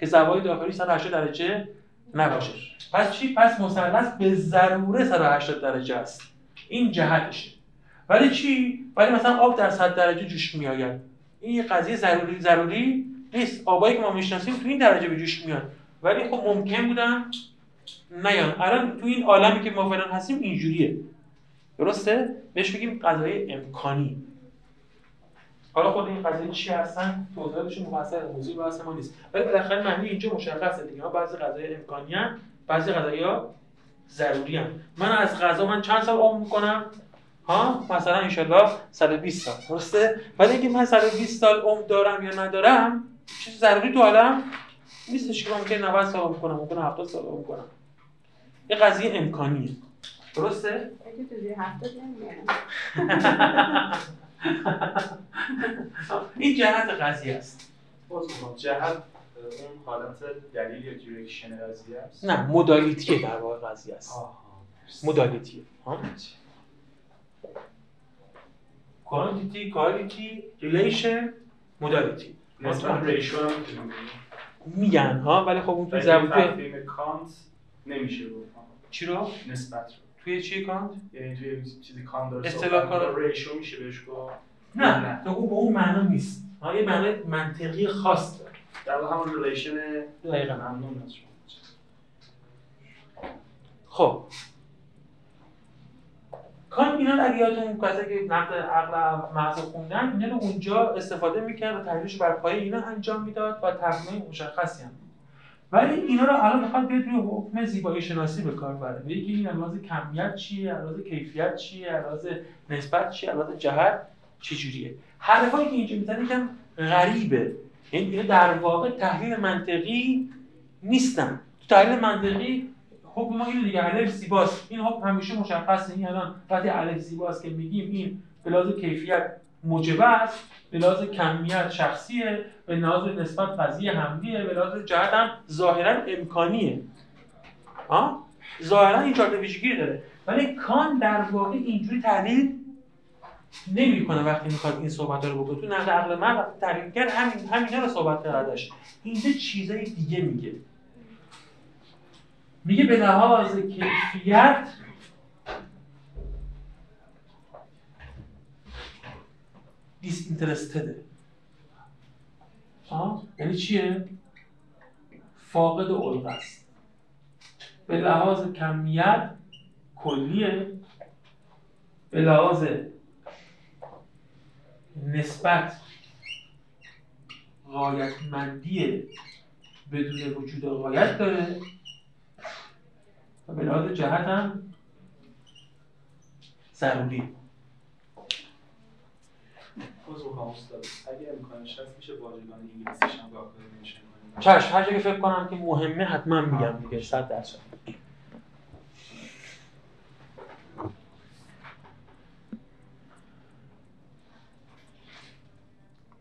که زوایای داخلی 180 درجه نباشه. پس چی؟ پس مثلث به ضروره 180 درجه است. این جهتشه. ولی چی؟ ولی مثلا آب در 100 درجه جوش میآید. این یه قضیه ضروری ضروری نیست. آبایی که ما می‌شناسیم تو این درجه به جوش میاد ولی خب ممکن بودن نیان. الان تو این عالمی که ما فعلا هستیم اینجوریه. درسته؟ بهش بگیم قضایه امکانی. حالا خود این قضیه چی هستن؟ توضیحاتش مفصل موضوع بحث ما نیست. ولی بالاخره معنی اینجا مشخصه دیگه. ها بعضی قضایای امکانی هستن بعضی قضایا ضروری من از غذا من چند سال عمر می‌کنم؟ ها؟ مثلا انشالله 120 سال. درسته؟ ولی اگه من 120 سال عمر دارم یا ندارم چیز ضروری تو عالم نیستش که ممکن 90 سال عمر کنم ممکن 70 سال عمر کنم یه قضیه امکانیه. درسته؟ این جهت قضیه است. جهت اون حالت دلیل یا direction قضیه است؟ نه modality ه در واقع قضیه است. ها؟ quantity quality relation modality نسبت ratio. میگن ها ولی خب اون تو زبون کانت نمیشه گفت چی رو؟ نسبت رو. توی چی کانت یعنی توی چیزی کانت داره اصطلاح کار- ratio میشه بهش گفت. نه تو اون به اون معنا نیست. ها یه معنی منطقی خاص داره. در واقع همون relation دقیقاً. ممنون از شما. خب. کانت اینا اگه یادتون کسی که نقد عقل محض خوندن اینا رو اونجا استفاده می‌کرد و تحلیلش بر پایه اینا انجام می‌داد و تقسیم مشخصی هم. ولی اینا رو الان می‌خواد بیاد روی حکم زیبایی شناسی به کار بره که این علاوه کمیت چیه؟ علاوه کیفیت چیه؟ علاوه نسبت چیه؟ علاوه جهت چجوریه حرفایی که اینجا می‌زنه یکم غریبه. یعنی اینا در واقع تحلیل منطقی نیستن. تو تحلیل منطقی حکم ما اینه دیگه الف زیباست. این حکم همیشه مشخصه. این الان وقتی الف زیباست که میگیم این به کیفیت موجبه است به لحاظ کمیت شخصیه به لحاظ نسبت قضیه حملیه به لحاظ جهت هم ظاهرا امکانیه. ها؟ ظاهرا این چهار تا ویژگی داره. ولی کان در واقع اینجوری تحلیل نمی‌کنه وقتی می‌خواد این صحبت رو بکنه. تو نقد عقل من وقتی تحلیل کرد همین همینا رو صحبت کردش اینجا چیزای دیگه میگه. میگه به لحاظ کیفیت دیس اینترستده یعنی چیه؟ فاقد علقه است. به لحاظ کمیت کلیه. به لحاظ نسبت غایتمندی بدون وجود غایت داره. و به لحاظ جهت هم ضروری. عذر می‌خوام استاد اگه امکانش هست میشه واژگان انگلیسیش هم گاه نمیشه چشم هر که فکر کنم که مهمه حتما میگم دیگه 100 درصد.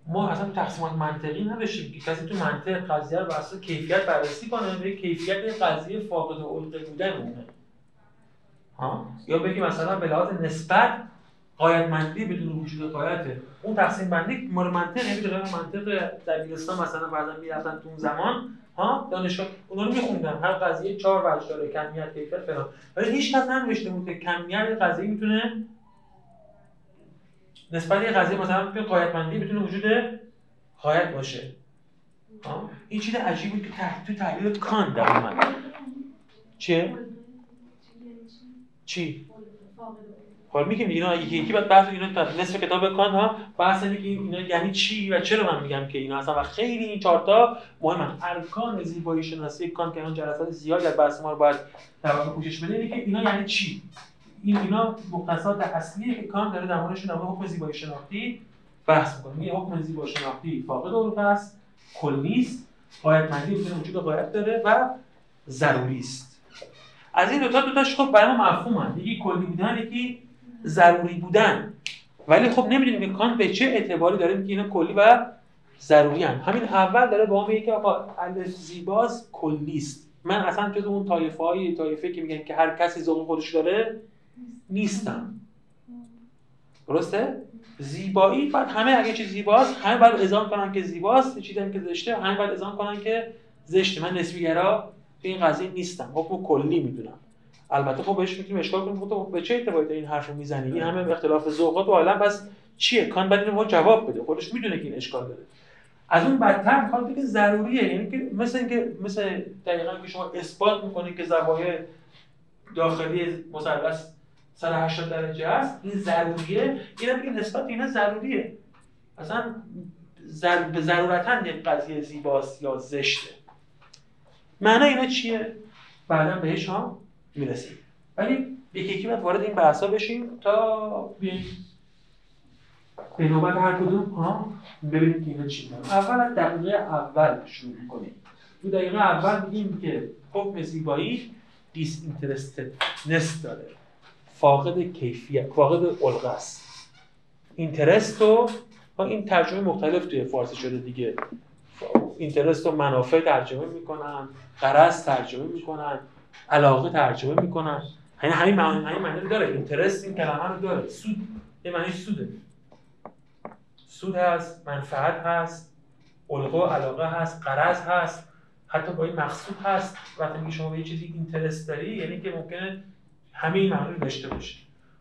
ما اصلا تقسیمات منطقی نداشتیم که کسی تو منطق قضیه رو بر کیفیت بررسی کنه به کیفیت قضیه فاقد علقه بودن اونه ها؟ یا بگی مثلا به لحاظ نسبت قایتمندی بدون وجود قایته اون تقسیم بندی مال منطق یعنی در منطق دبیرستان مثلا بعدا می‌رفتن تو اون زمان ها؟ دانشگاه. اونا رو میخوندن. هر قضیه چهار وجه داره کمیت کیفیت فلان. ولی هیچ کس ننوشته بود که کمیت قضیه می‌تونه نسبت یه قضیه مثلا به قایتمندی می‌تونه وجود قایت باشه. ها؟ این چیز عجیبی که تحت تو تحلیل کان در اومد. چه؟ چی؟ حالا میگیم اینا یکی یکی بعد بحث اینا نصف کتاب کان ها؟ بحث میگیم اینا یعنی چی و چرا من میگم که اینا اصلا؟ و خیلی این چهار تا مهمن. ارکان زیبایی شناسی کان که اون جلسات زیادی در بحث ما رو باید در واقع پوشش بده که اینا یعنی چی؟ این اینا مختصات اصلیه که کان داره در موردشون در حکم زیبایی شناختی بحث می‌کنه. میگه حکم زیبایی شناختی فاقد است کلی است قایتمندی بدون وجود قایت داره و ضروری است. از این دو تا دو تاش خب برای ما مفهومن. یکی کلی بودن یکی ضروری بودن. ولی خب نمی‌دونیم که کان به چه اعتباری داره میگه اینا کلی و ضروری هم. همین اول داره با میگه که آقا الف زیباز کلی است. من اصلا جز اون طایفه های طایفه که میگن که هر کسی ذوق خودش داره نیستم. درسته؟ زیبایی بعد همه اگه چیز زیباست همه باید اذعان کنن که زیباست چیزی که زشته همه باید اذعان کنن که زشته. من نسبیگرا به این قضیه نیستم. حکم کلی می‌دونم. البته خب بهش می‌تونیم اشکال کنیم خب به چه اعتباری این حرفو می‌زنی؟ این همه اختلاف ذوقات و عالم بس چیه؟ کان بعد اینو جواب بده. خودش می‌دونه که این اشکال داره. از اون بدتر می‌خواد بگه ضروریه. یعنی که مثل اینکه مثل دقیقا که شما اثبات می‌کنید که زوایای داخلی مثلث 180 درجه است این ضروریه. اینا میگه نسبت اینا ضروریه. اصلا زر... به ضرورتا قضیه زیباست یا زشته. معنی اینا چیه؟ بعدا بهش هم می‌رسیم. ولی یکی یکی باید وارد این بحثا بشیم تا بیایم به نوبت هر کدوم ها ببینیم که اینا چی دارن اول از دقیقه اول شروع کنیم تو دقیقه اول میگیم که حکم زیبایی دیس اینترستدنس داره. فاقد کیفیت فاقد الغه است. اینترست و این ترجمه مختلف توی فارسی شده دیگه. اینترست و منافع ترجمه می‌کنن قرض ترجمه می‌کنن. علاقه ترجمه می‌کنن. یعنی همین معنی همین معنی داره. اینترست این کلمه رو داره. سود. یه معنی سوده. سود هست منفعت هست الغه و علاقه هست قرض هست حتی با این مقصود هست. وقتی میگه شما به یه چیزی اینترست داری یعنی که ممکنه همه این معنی داشته باشه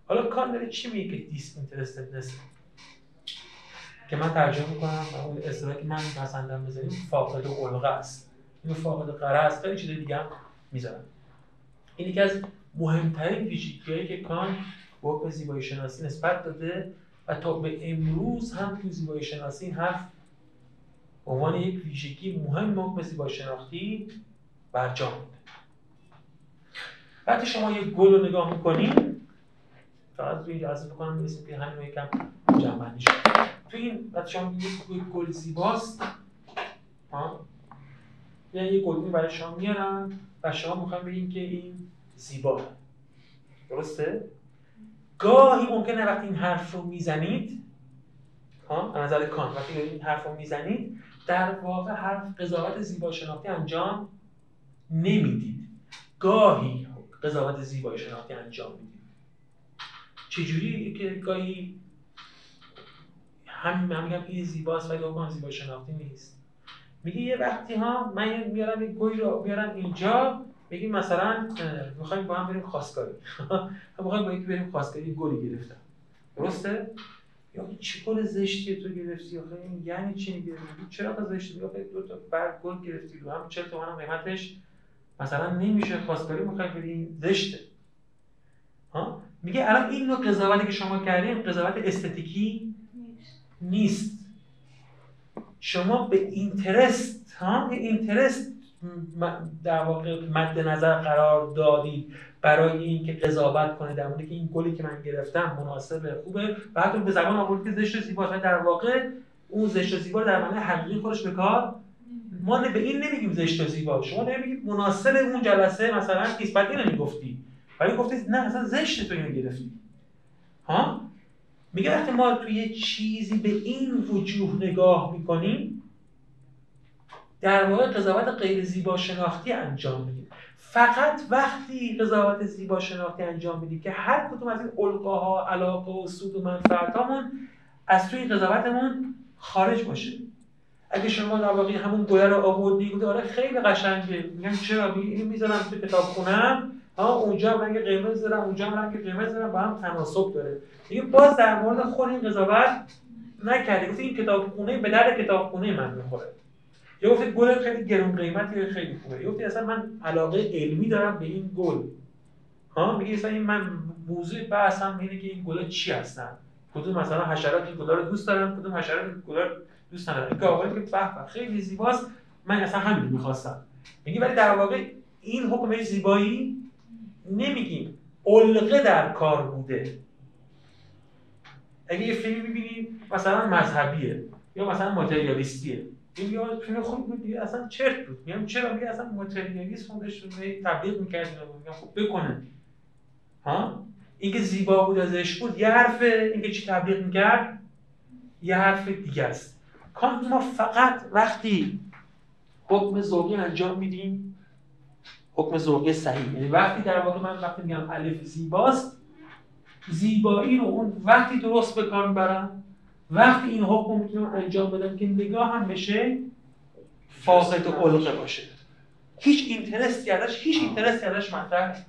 حالا کان داره چی میگه که دیس اینترستدنس که من ترجمه می‌کنم اون اصطلاحی که من پسندم بزنیم فاقد الغه است. این فاقد قرض خیلی چیز دیگه هم می‌ذارم. این یکی از مهمترین ویژگیهایی که کان به زیبایی شناسی نسبت داده و تا به امروز هم تو زیبایی شناسی این حرف عنوان یک ویژگی مهم حکم زیبایی شناختی برجام وقتی شما یک گل رو نگاه می‌کنید فقط روی جلسه بکنم برسیم که همین یکم جمعنی شد. تو این وقتی شما یک گل زیباست. ها؟ یعنی یک گلدونی برای شما میارن و شما می‌خوایم بگیم که این زیباه درسته؟ گاهی ممکنه وقتی این حرف رو می‌زنید ها نظر کان وقتی این حرف رو می‌زنید در واقع حرف قضاوت زیبا شناختی انجام نمی‌دید. گاهی قضاوت زیبایی شناختی انجام میدیم چجوری؟ که گاهی همین من میگم این زیباست ولی اون زیبایی شناختی نیست. میگه یه وقتی ها من میارم یه گوی رو میارم اینجا بگیم مثلا می‌خوایم با هم بریم خواستگاری. می‌خوایم با یکی بریم خواستگاری گلی گرفتم درسته؟ یا چه گل زشتی تو گرفتی؟ آخه این یعنی چی میگه؟ چرا تا زشتی؟ یا دو تا برگ گل گرفتی رو هم 40 تومن قیمتش مثلا نمیشه خواستگاری می‌خوای بریم زشته. ها؟ میگه الان این نوع قضاوتی که شما کردین قضاوت استتیکی نیست. شما به اینترست ها؟ اینترست در واقع مد نظر قرار دادید. برای اینکه قضاوت کنه در مورد که این گلی که من گرفتم مناسب خوبه و حتی به زبان آورد که زشت و زیباست در واقع اون زشت و زیبا در معنی حقیقی خودش به کار ما به این نمیگیم زشت و زیبا. شما نمیگید مناسب اون جلسه مثلا بعد اینو می‌گفتی. ولی گفتی نه اصلا زشت تو اینو گرفتی. ها؟ میگه وقتی ما توی چیزی به این وجوه نگاه می‌کنیم در واقع قضاوت غیر زیبا شناختی انجام میدیم. فقط وقتی قضاوت زیبا شناختی انجام میدیم که هر کدوم از این القاها علاقه و سود و منفعتامون از توی قضاوتمون خارج باشه. اگه شما در واقع همون گویه رو آوردی گفتی آره خیلی قشنگه. میگم چرا؟ این می‌ذارم تو کتاب خونم. ها اونجا رنگ قرمز دارم اونجا رنگ قرمز دارم با هم تناسب داره. دیگه باز در مورد خود این قضاوت نکردی. گفتی این کتاب خونه به درد کتاب خونه من می‌خوره. یا گفتی گل خیلی گرون قیمتی خیلی خوبه. یا گفتی اصلا من علاقه علمی دارم به این گل. ها؟ میگی اصلا این من موضوع بحثم اینه که این گلا چی هستن؟ کدوم مثلا حشرات این گلا رو دوست دارن کدوم حشرات این گلا رو دوست ندارن. این گاوالی که به خیلی زیباست. من اصلا همین می‌خواستم. میگی ولی در واقع این حکم زیبایی نمیگیم. علقه در کار بوده. اگه یه فیلم می‌بینی مثلا مذهبیه یا مثلا ماتریالیستیه. این یا فیلم خوب بود؟ دیگه اصلا چرت بود. میگم چرا؟ میگه اصلا ماتریالیسم خودش رو تبلیغ می‌کرد میگم خب بکنه ها؟ اینکه زیبا بود ازش بود یه حرفه اینکه چی تبلیغ می‌کرد یه حرف دیگه است. کانت ما فقط وقتی حکم ذوقی انجام میدیم حکم ذوقی صحیح. یعنی وقتی در واقع من وقتی میگم الف زیباست زیبایی رو اون وقتی درست به کار می‌برم وقتی این حکم می‌تونم انجام بدم که نگاه هم بشه فاقد و علقه باشه. هیچ اینترستی ازش هیچ اینترستی ازش مطرح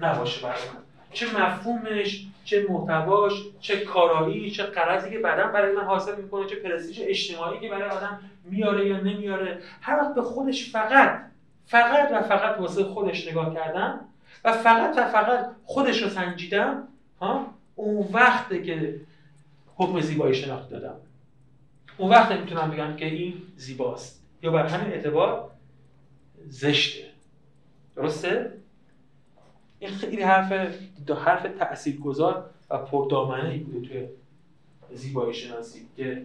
نباشه برای من. چه مفهومش چه محتواش چه کارایی چه قرضی که بعدا برای من حاصل می‌کنه چه پرستیژ اجتماعی که برای آدم میاره یا نمیاره. هر وقت به خودش فقط فقط و فقط واسه خودش نگاه کردم و فقط و فقط خودش رو سنجیدم ها اون وقته که حکم زیبایی شناخت دادم. اون وقت می‌تونم بگم که این زیباست. یا بر همین اعتبار زشته. درسته؟ این خیلی حرف دو حرف تاثیرگذار و پردامنه ای بوده توی زیبایی شناسی که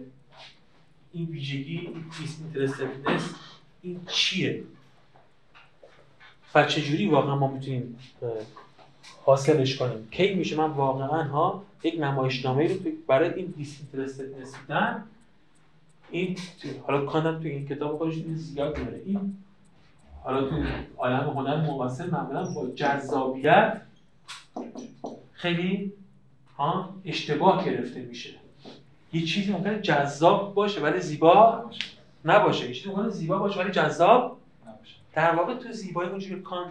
این ویژگی این این چیه؟ و چجوری واقعا ما می‌تونیم حاصلش کنیم؟ کی میشه؟ من واقعا ها یک نمایشنامه رو برای این دیسینترستدنس دیدن این حالا کانم تو این کتاب خودش این زیاد داره. این حالا تو عالم هنر معاصر معمولا با جذابیت خیلی ها اشتباه گرفته میشه. یه چیزی ممکنه جذاب باشه ولی زیبا نباشه. یه چیزی ممکنه زیبا باشه ولی جذاب در واقع تو زیبایی اونجوری که کان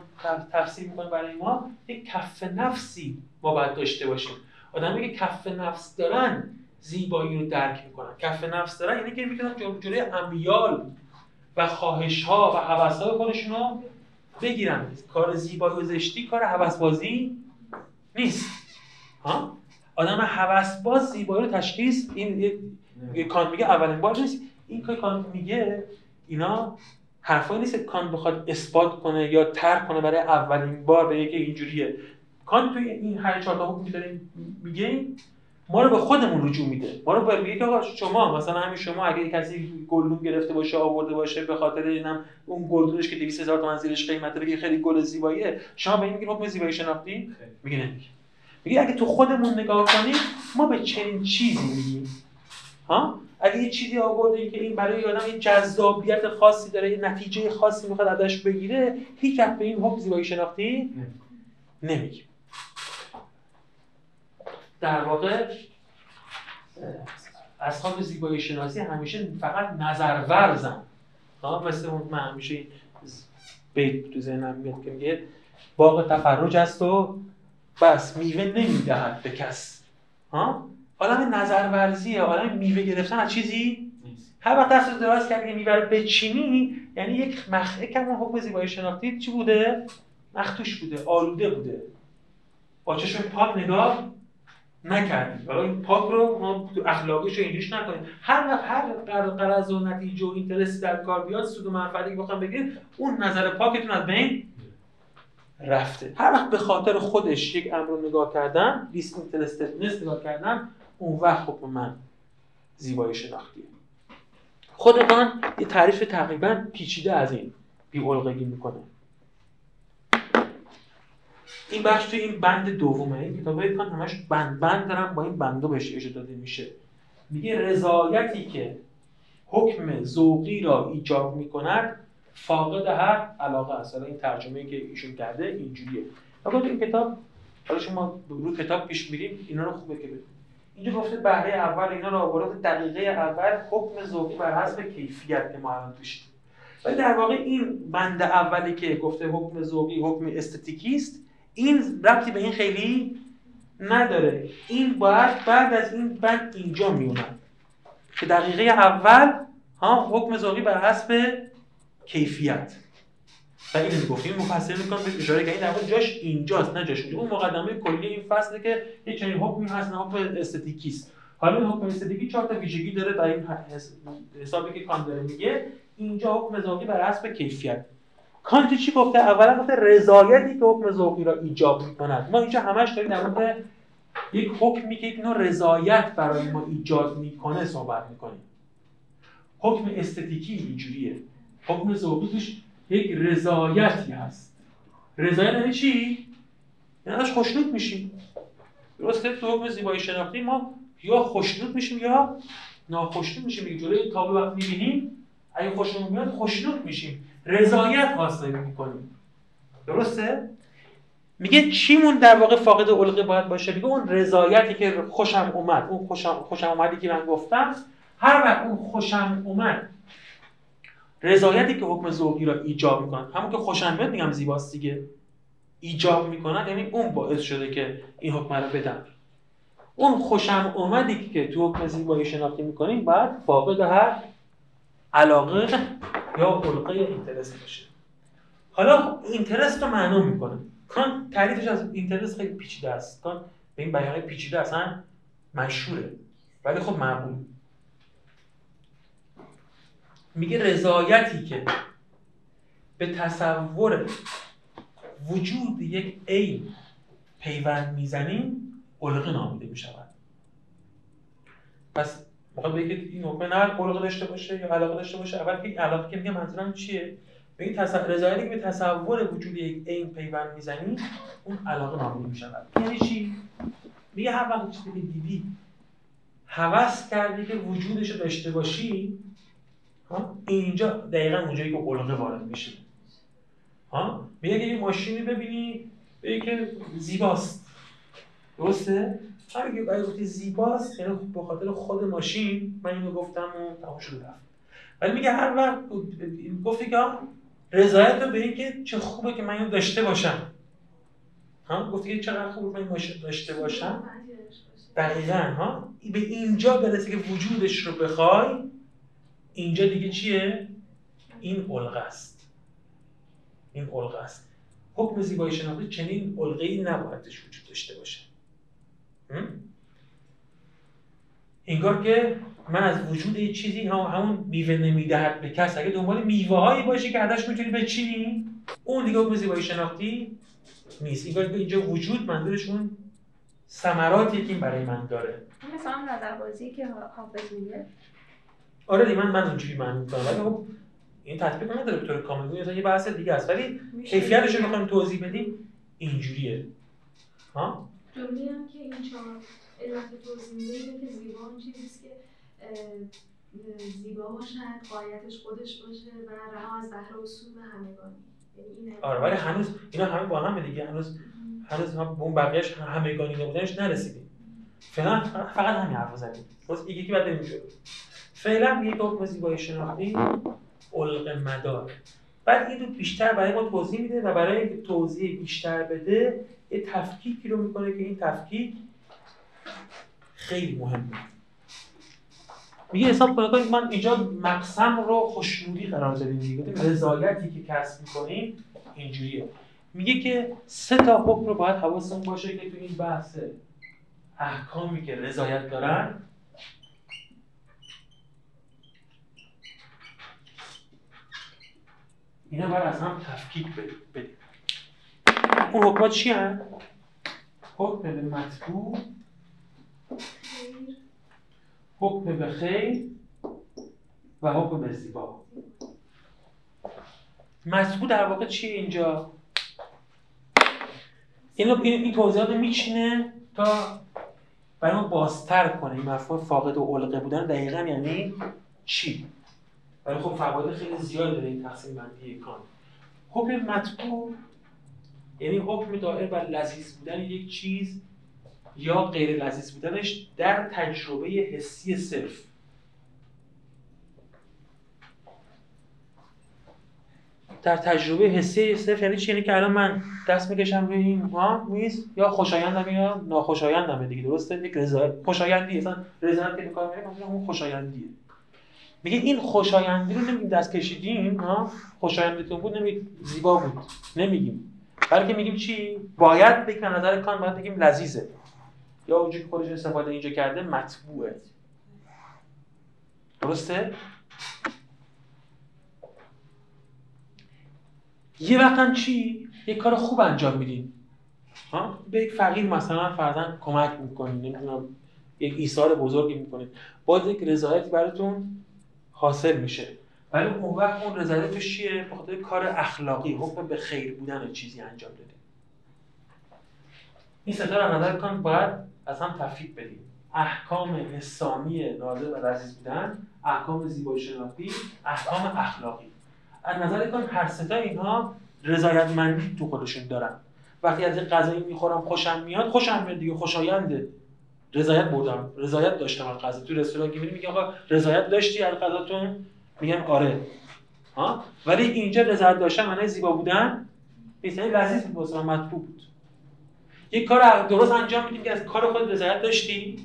تفسیر می‌کنه برای ما یک کف نفسی ما باید داشته باشیم آدمی که کف نفس دارن زیبایی رو درک می‌کنن. کف نفس دارن یعنی که می‌تونن جلوی امیال و خواهش ها و حوث های خودشون رو بگیرن. کار زیبایی و زشتی کار حوث بازی نیست. ها؟ آدم حوث باز زیبایی رو تشخیص این کان میگه اولین بار نیست. این که کان میگه اینا حرفایی نیست که کان بخواد اثبات کنه یا ترک کنه برای اولین بار به یکی اینجوریه. کان توی این هر چهار تا حکمی داریم میگه ما رو به خودمون رجوع میده. ما رو به میگه که آقا شما مثلا همین شما اگه کسی گلدون گرفته باشه آورده باشه به خاطر اینم اون گلدونش که 200 هزار تومان زیرش قیمته بگه خیلی گل زیباییه شما به این میگین حکم زیبایی شناختی؟ میگه نمیگه میگه اگه تو خودمون نگاه کنیم ما به چنین چیزی میگیم. ها؟ اگه یه چیزی آورده که این برای آدم یه جذابیت خاصی داره یه نتیجه خاصی می‌خواد ازش بگیره هیچ به این حکم زیبایی شناختی نمیگیم. در واقع اصحاب زیبایی شناسی همیشه فقط نظر ورزن مثل اون من همیشه بیت تو ذهنم میاد که میگه باغ تفرج است و بس میوه نمی‌دهد به کس. ها؟ آدم نظر ورزیه آدم میوه گرفتن از چیزی هر وقت دست دراز کردی که میوه رو بچینی یعنی یک مخ یکم اون حکم زیبایی شناختی چی بوده؟ مختوش بوده آلوده بوده. با چشم پاک نگاه نکردیم. حالا این پاک رو ما اخلاقیش اینجوریش نکنیم. هر وقت هر قرض و نتیجه و اینترسی در کار بیاد سود و منفعتی که بخوام بگیرید اون نظر پاکتون از بین رفته. هر وقت به خاطر خودش یک امر رو نگاه کردن لیست اینترستدنس نگاه کردن اون وقت خب من زیبایی شناختیه. خودمان یه تعریف تقریبا پیچیده از این بی می‌کنه. این بخش توی این بند دومه این کتاب کان همش بند بند دارم با این بنده بهش اجازه داده میشه. میگه رضایتی که حکم ذوقی را ایجاب می‌کند فاقد هر علاقه است. این ترجمه که ایشون کرده اینجوریه. اگر این کتاب حالا شما رو کتاب پیش میریم اینا رو خوبه که بدونید اینجا گفته بهره اول اینا رو آورد. دقیقه اول حکم ذوقی بر حسب کیفیت که ما الان ولی در واقع این بند اولی که گفته حکم ذوقی حکم استتیکی است این ربطی به این خیلی نداره. این باید بعد از این بند اینجا میومد که دقیقه اول ها حکم ذوقی بر حسب کیفیت. و این گفتیم مفصل می‌کنم به اشاره که این در جاش اینجاست نه جاش اون مقدمه کلی این فصله که یه چنین حکمی هست نه حکم استتیکی است. حالا این حکم استتیکی چهار تا ویژگی داره در این حسابی که کان داره. میگه اینجا حکم ذوقی بر حسب کیفیت. کانت چی گفته؟ اولا گفته رضایتی که حکم ذوقی را ایجاب می‌کند. ما اینجا همش داریم در مورد یک حکمی که اینو رضایت برای ما ایجاد می‌کنه صحبت می‌کنیم. حکم استتیکی اینجوریه. حکم ذوقی توش یک رضایتی هست. رضایت یعنی چی؟ یعنی ازش خوشنود میشیم. درسته تو حکم زیبایی شناختی ما یا خوشنود میشیم یا ناخوشنود میشیم. جلوی تابلو وقت می‌بینیم. اگه خوشمون میاد خوشنود میشیم. رضایت حاصل می‌کنیم درسته؟ میگه چیمون در واقع فاقد علقه باید باشه؟ میگه اون رضایتی که خوشم اومد اون خوشم, خوشم اومدی که من گفتم هر وقت اون خوشم اومد رضایتی که حکم ذوقی را ایجاب می‌کنن همون که خوشم میگم زیباست دیگه. ایجاب می‌کنن یعنی اون باعث شده که این حکم رو بدم اون خوشم اومدی که تو حکم زیبایی شناختی می‌کنیم بعد فاقد هر علاقه یا علقه اینترست باشه. حالا اینترست رو معلوم می‌کنه. کان تعریفش از اینترست خیلی پیچیده است. کان به این بیانه پیچیده اصلا مشهوره. ولی خب معقول. میگه رضایتی که به تصور وجود یک عین پیوند می‌زنیم علقه نامیده می‌شود. پس می‌خواد بگه این حکم نه علقه داشته باشه یا علاقه داشته باشه. اول که علاقه که میگه منظورم چیه؟ به تصور که به تصور وجود یک عین پیوند می‌زنی اون علاقه نامیده می‌شود یعنی چی؟ میگه هر وقت چیزی دیدی هوس کردی که وجودش رو داشته باشی ها؟ اینجا دقیقا اونجایی که علقه وارد میشه. ها؟ میگه یه ماشینی ببینی بگی که زیباست. درسته؟ همین که گفتی زیباست؟ یعنی به خاطر خود ماشین من اینو گفتم و تمام شد رفت. ولی میگه هر وقت گفتی که رضایت رو به این که چه خوبه که من اینو داشته باشم. ها؟ گفتی که چقدر خوبه من ماشین داشته باشم. دقیقا ها؟ به اینجا برسه که وجودش رو بخوای اینجا دیگه چیه؟ این علقه است. این علقه است. حکم زیبایی شناختی چنین علقه ای نباید وجود داشته باشه. انگار که من از وجود یه چیزی هم همون میوه نمی‌دهد به کس اگه دنبال میوه هایی باشی که ازش می‌تونی بچینی اون دیگه حکم زیبایی شناختی نیست. انگار که اینجا وجود منظورش اون ثمراتی که برای من داره. مثلا نظر بازی که حافظ میگه. آره دیگه من من اونجوری معنی می‌کنم ولی خب این تطبیق نداره به طور کامل. یه بحث دیگه است. ولی کیفیتش رو بخوایم توضیح بدیم اینجوریه. ها؟ جمله هم که این چهار علت توضیح میده اینه که زیبا اون چیزیست که زیبا باشد قایتش خودش باشه و رها از بهر اصول همگانی. یعنی آره ولی هنوز اینا همه با هم دیگه. هنوز هنوز ما به اون بقیه‌اش همگانی نبودنش نرسیدیم فعلا فقط همین حرف زدیم. بس یکی یکی بعد فعلا یه حکم زیبایی شناختی علق مدار. بعد این بیشتر برای ما توضیح میده و برای توضیح بیشتر بده یه تفکیکی رو می‌کنه که این تفکیک خیلی مهمه. میگه حساب کنید من اینجا مقسم رو خوشنودی قرار دادیم دیگه. رضایتی که کسب می‌کنیم اینجوریه. میگه که سه تا حکم رو باید حواستون باشه که تو این بحث احکامی که رضایت دارن اینا باید از هم تفکیک بدیم. اون حکمات چی هم؟ حکم به مطبوع حکم به خیر و حکم به زیبا مطبوع در واقع چیه اینجا؟ اینو این, این توضیحات میچینه تا برای ما بازتر کنه این مفهوم فاقد و علقه بودن دقیقا یعنی چی ولی خب فواید خیلی زیاد داره این تقسیم بندی کان حکم مطبوع یعنی حکم دائر بر لذیذ بودن یک چیز یا غیر لذیذ بودنش در تجربه حسی صرف. در تجربه حسی صرف یعنی چی؟ یعنی که الان من دست می‌کشم روی این ها میز یا خوشایندم یا ناخوشایندم دیگه درسته؟ یک رضایت خوشایندی اصلا رضایت که می‌کنم اون خوشایندیه. میگه این خوشایندی رو نمیگیم دست کشیدیم ها؟ خوشایندتون بود نمیگیم زیبا بود نمیگیم. بلکه میگیم چی باید بگیم نظر کان باید بگیم لذیذه. یا اونجوری که خودش استفاده اینجا کرده مطبوعه. درسته؟ یه وقت چی؟ یه کار خوب انجام میدین. ها؟ به یک فقیر مثلا فرزن کمک می‌کنین نمی‌دونم یک ایثار بزرگی می‌کنید باز یک رضایتی براتون حاصل میشه. ولی اون وقت اون رضایتش چیه؟ به خاطر کار اخلاقی حکم به خیر بودن چیزی انجام دادیم این ستا رو نظر کن باید از هم تفکیک بدیم. احکام حسامی ناظر و لذیذ بودن احکام زیبایی شناختی احکام اخلاقی. از نظر کن هر ستا اینها رضایتمندی تو خودشون دارن. وقتی از این غذایی می‌خورم خوشم میاد خوشم میاد دیگه خوشاینده رضایت بردم رضایت داشتم از غذا. تو رستوران که میگه آقا رضایت داشتی از غذاتون؟ میگن آره. ها؟ ولی اینجا رضایت داشتن معنی زیبا بودن نیست. یعنی لذیذ بود واسه مطلوب بود. یک کار درست انجام میدیم که از کار خود رضایت داشتی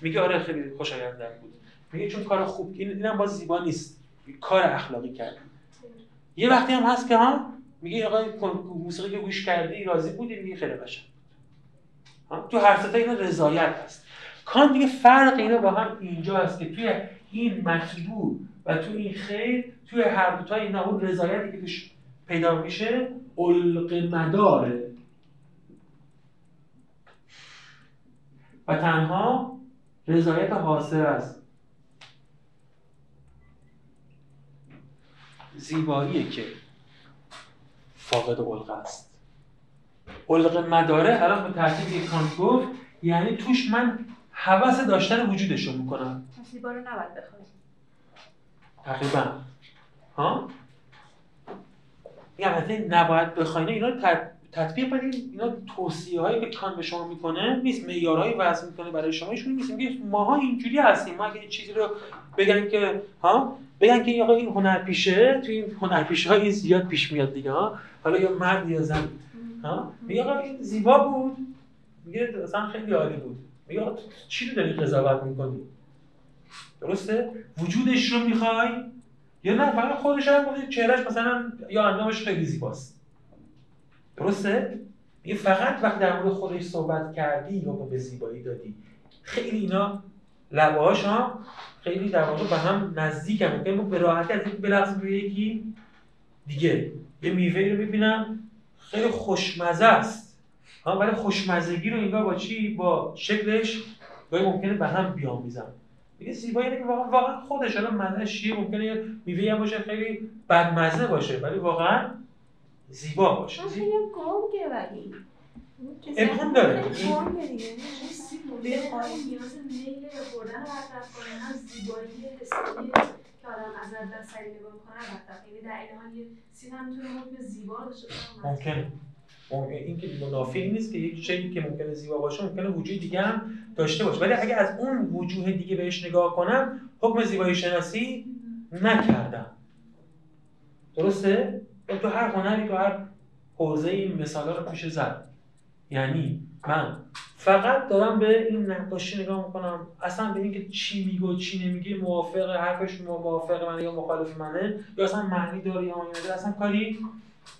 میگه آره خیلی خوشایند بود. میگه چون کار خوب این اینم باز زیبا نیست. کار اخلاقی کردی یه وقتی هم هست که ها میگه آقا موسیقی که گوش کردی راضی بودی؟ میگه خیلی قشنگ. تو هر ستا اینا رضایت هست. کان میگه فرق اینا با هم اینجا هست که توی این مطبوع و تو این خیر توی هر دو تا اینا اون رضایتی که توش پیدا میشه علق مداره و تنها رضایت حاصل از زیباییه که فاقد علق است. علق مداره الان به ترتیب کانت گفت یعنی توش من حوث داشتن وجودش رو می‌کنم زیبا رو نباید بخوای. تقریبا. ها؟ میگم نباید بخواین. اینا تطبیق بدین. اینا توصیه هایی که کان به شما می‌کنه نیست. معیارهایی وضع می‌کنه برای شما ایشون نیست. میگه ماها اینجوری هستیم. ما اگه چیزی رو بگن که ها؟ بگن که آقا این هنرپیشه تو این هنرپیشه ها این زیاد پیش میاد دیگه ها؟ حالا یا مرد یا زن. ها؟ میگه آقا این زیبا بود. میگه اصلا خیلی عالی بود. میگه چی رو داری قضاوت می‌کنی درسته؟ وجودش رو می‌خوای؟ یا نه فقط خودش هم چهرهش مثلا یا اندامش خیلی زیباست. درسته؟ میگه فقط وقتی در مورد خودش صحبت کردی یا به زیبایی دادی. خیلی اینا لبهاش ها خیلی در واقع به هم نزدیک هم ممکن به راحتی از این بلغز روی یکی دیگه یه میوه رو می‌بینم. خیلی خوشمزه است. ها ولی خوشمزگی رو اینگاه با چی؟ با شکلش گاهی ممکنه به هم بیامیزم دیگه زیبایی اینه که واقعا واقعا خودش الان مزهش چیه؟ ممکنه یه میوه هم باشه خیلی بدمزه باشه ولی واقعا زیبا باشه. خیلی گنگه ولی. امکان داره. رو که آدم از سری نگاه یعنی در این حال حکم زیبا داشته ممکنه این که منافی این نیست که یک چیزی که ممکنه زیبا باشه ممکنه وجود دیگه هم داشته باشه. ولی اگه از اون وجوه دیگه بهش نگاه کنم حکم زیبایی شناسی نکردم. درسته؟ تو هر هنری تو هر حوزه این مثالا رو میشه زد. یعنی من فقط دارم به این نقاشی نگاه می‌کنم. اصلا به اینکه چی میگه چی نمیگه موافق حرفش موافق منه یا مخالف منه یا اصلا معنی داره یا معنی اصلا کاری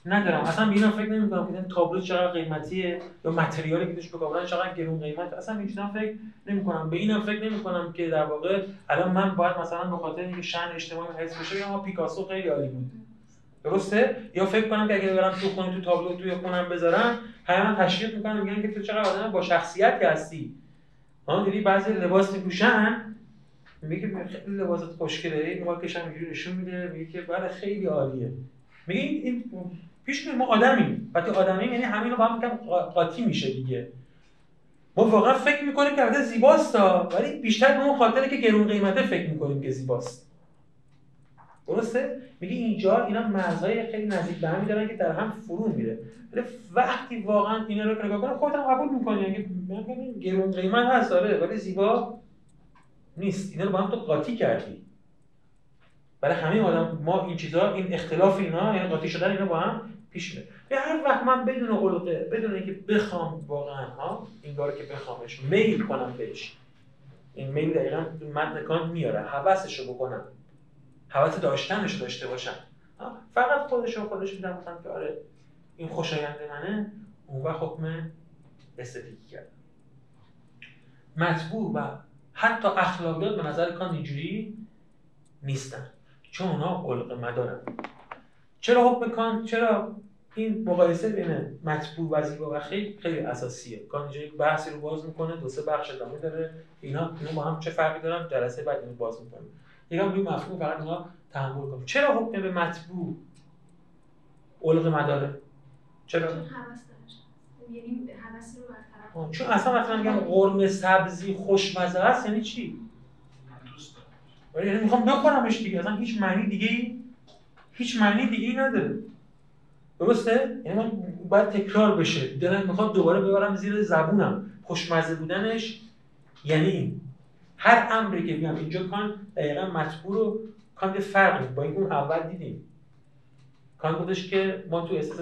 ندارم. اصلا به اینا فکر نمی‌کنم که این تابلو چقدر قیمتیه یا متریالی که توش بکارن چقدر گرون قیمت. اصلا این چیزا فکر نمی‌کنم. به اینم فکر نمی‌کنم که در واقع الان من باید مثلا به خاطر اینکه شأن اجتماعی حفظ بشه یا پیکاسو خیلی عالی بود. درسته؟ یا فکر کنم که اگه برم تو خونه تو تابلو توی خونم بذارم همه تشویق می‌کنن میگن که تو چقدر آدم با شخصیتی هستی. ها دیدی بعضی لباس میپوشن میگه خیلی لباست خوشگله مارکش هم اینجوری نشون میده میگه که بله خیلی عالیه. میگه این پیش ما آدمیم. وقتی آدمیم یعنی همین رو با هم قاطی میشه دیگه. ما واقعا فکر می‌کنیم که البته زیباست ولی بیشتر به اون خاطره که گرون قیمته فکر می‌کنیم که زیباست. درسته؟ میگه اینجا اینا مرزهای خیلی نزدیک به هم دارن که در هم فرو میره. ولی وقتی واقعا اینا رو نگاه کنم خودت هم قبول می‌کنی. اگه گرون قیمت هست آره ولی زیبا نیست. اینا رو با هم تو قاطی کردی. برای همه آدم ما این چیزا این اختلاف اینا یعنی قاطی شدن اینا با هم پیش میره. به هر وقت من بدون علقه بدون اینکه بخوام واقعا ها این کارو که بخوامش میل کنم بهش. این میل دقیقا متن کانت میاره. حواسش بکنم. حواس داشتنش داشته باشم. فقط خودش رو خودش میدم بودم که آره این خوشایند منه. اون وقت حکم استتیکی کرد. مطبوع و حتی اخلاقیات به نظر کان اینجوری نیستن. چون اونا علق مدارن. چرا حکم کان؟ چرا این مقایسه بین مطبوع و زیبا و خیلی خیلی اساسیه. کان اینجا یک بحثی رو باز می‌کنه دو سه بخش ادامه داره. اینا اینا با هم چه فرقی دارن؟ جلسه بعد اینو باز می‌کنه یکم روی مفهوم فقط اینا تحمل کنیم. چرا حکم به مطبوع علق مداره؟ چرا؟ چون یعنی چون اصلا مثلا میگم قرمه سبزی خوشمزه است یعنی چی؟ یعنی می‌خوام بخورمش دیگه. اصلا هیچ معنی دیگه ای هیچ معنی دیگه ای نداره. درسته؟ یعنی من باید تکرار بشه. دلم می‌خواد دوباره ببرم زیر زبونم. خوشمزه بودنش یعنی هر امری که بیام اینجا کان دقیقا مطبوع رو فرق با این اون اول دیدیم. کان گفتش که ما تو احساس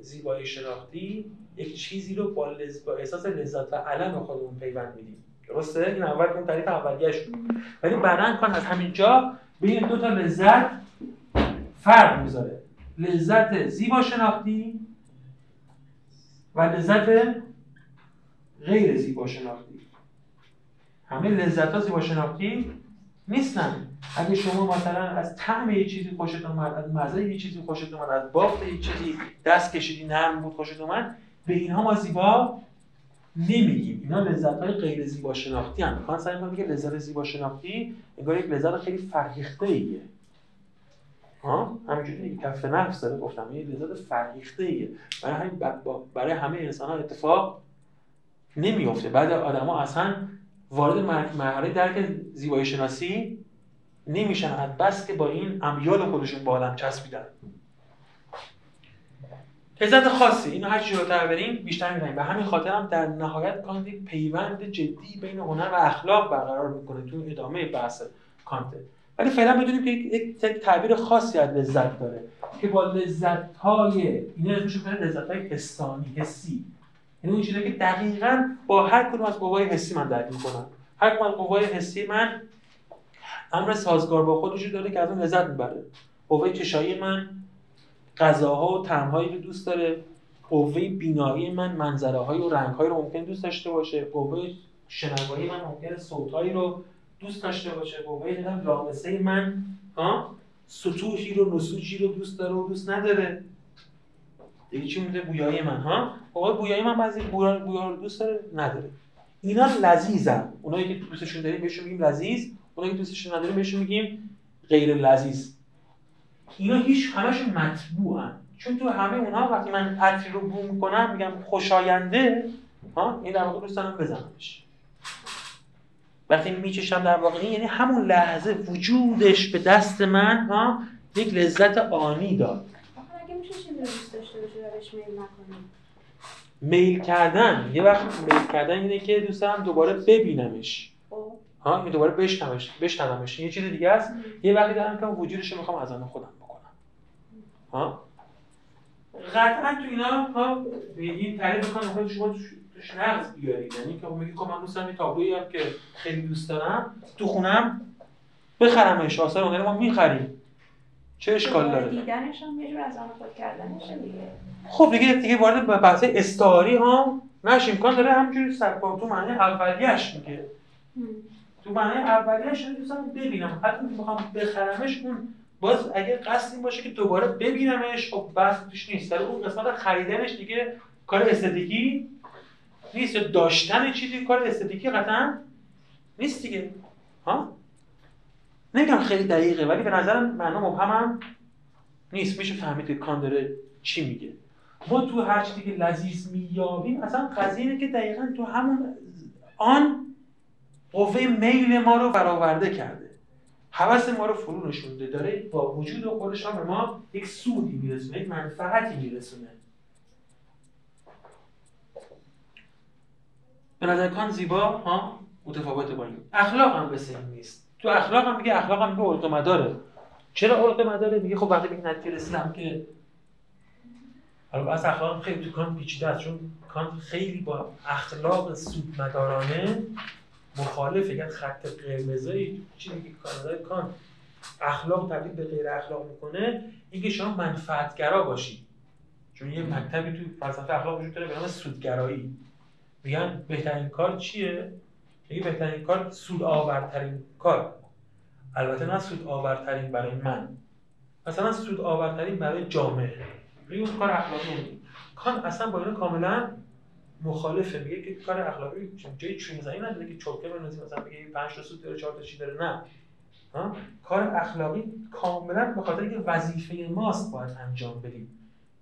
زیبایی شناختی یک چیزی رو با, لز... با احساس لذت و علم خودمون پیوند میدیم. درسته؟ این اول اون تعریف اولیه‌اش بود. ولی بعدا کان از همینجا به این دو تا لذت فرق می‌ذاره. لذت زیبا شناختی و لذت غیر زیبا شناختی. همه لذت ها زیبا شناختی نیستن. اگه شما مثلا از طعم یه چیزی خوشت اومد از مزه یه چیزی خوشت اومد از بافت یه چیزی دست کشیدی نرم بود خوشت اومد به اینها ما زیبا نمیگیم. اینا لذت های غیر زیبا شناختی هم می‌خوان سعی میگه لذت زیبا شناختی انگار یک لذت خیلی فرهیخته ایه ها؟ همینجوری کف نفس داره گفتم. یه لذت فرهیخته ایه برای همین برای همه انسان ها اتفاق نمیفته بعد آدما اصلا وارد مرحله درک زیبایی شناسی نمیشن بس که با این امیال خودشون با آدم چسبیدن. لذت خاصی. اینو هر جلوتر بریم بیشتر میدنیم به همین خاطر هم در نهایت کانت یک پیوند جدی بین هنر و اخلاق برقرار می‌کنه تو ادامه بحث کانت. ولی فعلا بدونیم که یک تعبیر خاصی از لذت داره که با لذت های اینا اسمش لذت های حسانی حسی. یعنی اون چیزی که دقیقا با هر کدوم از قوای حسی من درک می‌کنم. هر کدوم از قوای حسی من امر سازگار با خودش داره که از اون لذت می‌بره. قوه چشایی من غذاها و طعمهایی رو دوست داره. قوه بینایی من منظره های و رنگ رو ممکن دوست داشته باشه. قوه شنوایی من ممکن صوت رو دوست داشته باشه. قوه دیدم لامسه من ها؟ سطوحی رو نسوجی رو دوست داره و دوست نداره. دیگه چی میده بویایی من ها؟ آقا بویایی من بعضی بویا بویا رو دوست داره نداره. اینا لذیذن. اونایی که دوستشون داریم بهشون میگیم لذیذ. اونایی که دوستشون نداریم بهشون میگیم غیر لذیذ. اینا هیچ همشون مطبوعن. چون تو همه اونها وقتی من عطری رو بو می‌کنم میگم خوشاینده ها این در واقع دوست دارم بزنمش. وقتی میچشم در واقع یعنی همون لحظه وجودش به دست من ها یک لذت آنی داد. میل کردن. یه وقت میل کردن اینه که دوست دارم دوباره ببینمش. خب. ها این دوباره بشنومش بشنومش. یه چیز دیگه است. یه وقتی دارم که وجودش رو می‌خوام از آن خودم ها؟ قطعا تو اینا ها این تعریف کن خود شما توش نقص بیارید. یعنی که میگی خب من دوست دارم تابلویی هم که خیلی دوست دارم تو خونم بخرمش آثار اون ما می‌خریم. چه اشکال داره؟ دیدنش هم یه جور از آن خود کردنشه دیگه. خب دیگه دیگه وارد بحث استعاری ها نش امکان داره همینجوری سرپا تو معنی اولیش میگه. تو معنی اولیش دوستم ببینم. حتی می‌خوام بخرمش اون باز اگه قصد این باشه که دوباره ببینمش خب بحث توش نیست. در اون قسمت خریدنش دیگه کار استدیکی نیست. یا داشتن چیزی کار استدیکی قطعا نیست دیگه. ها؟ نمیگم خیلی دقیقه ولی به نظرم معنا مبهمم نیست. میشه فهمید که کان داره چی میگه. ما تو هر چیزی که لذیذ مییابیم اصلا قضیه اینه که دقیقا تو همون آن قوه میل ما رو برآورده کرده. حوث ما رو فرو نشونده داره با وجود خودش هم به ما یک سودی میرسونه یک منفعتی میرسونه. به نظر کان زیبا ها؟ متفاوته با این. اخلاق هم به نیست. تو اخلاق هم میگه اخلاق هم میگه مداره. چرا عرق مداره؟ میگه خب وقتی به نتیجه رسیدم که حالا از اخلاق خیلی تو کان پیچیده است چون کان خیلی با اخلاق سودمدارانه مخالفه یک خط قرمزایی چیزی که کانادای کان اخلاق تبدیل به غیر اخلاق می‌کنه اینکه شما منفعتگرا باشید چون یه مکتبی تو فلسفه اخلاق وجود داره به نام سودگرایی. میگن بهترین کار چیه؟ میگه بهترین کار سود آورترین کار. البته نه سود آورترین برای من. مثلا سود آورترین برای جامعه. میگه اون کار اخلاقی کان اصلا با اینو کاملا مخالفه. میگه که کار اخلاقی جای چون زنی نداره که چوکه بنویسی مثلا بگه 5 تا سود داره 4 تا چی داره. نه. ها؟ کار اخلاقی کاملا به خاطر اینکه وظیفه ماست باید انجام بدیم.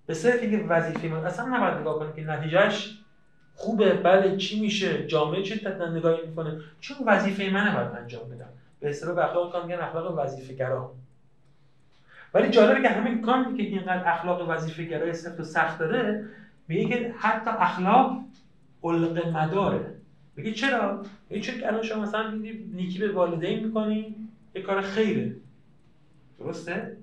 به صرف اینکه وظیفه ما اصلا نباید نگاه کنیم که نتیجهش خوبه بله چی میشه جامعه چه نگاهی می‌کنه. چون وظیفه منه باید انجام بدم. به اصطلاح اخلاق کان میگن اخلاق وظیفه گرا. ولی جالبه که همین کان که اینقدر اخلاق وظیفه گرای سفت و سخت داره میگه که حتی اخلاق علق مداره. میگه چرا؟ میگه چون الان شما مثلا نیکی به والدین می‌کنی یه کار خیره. درسته؟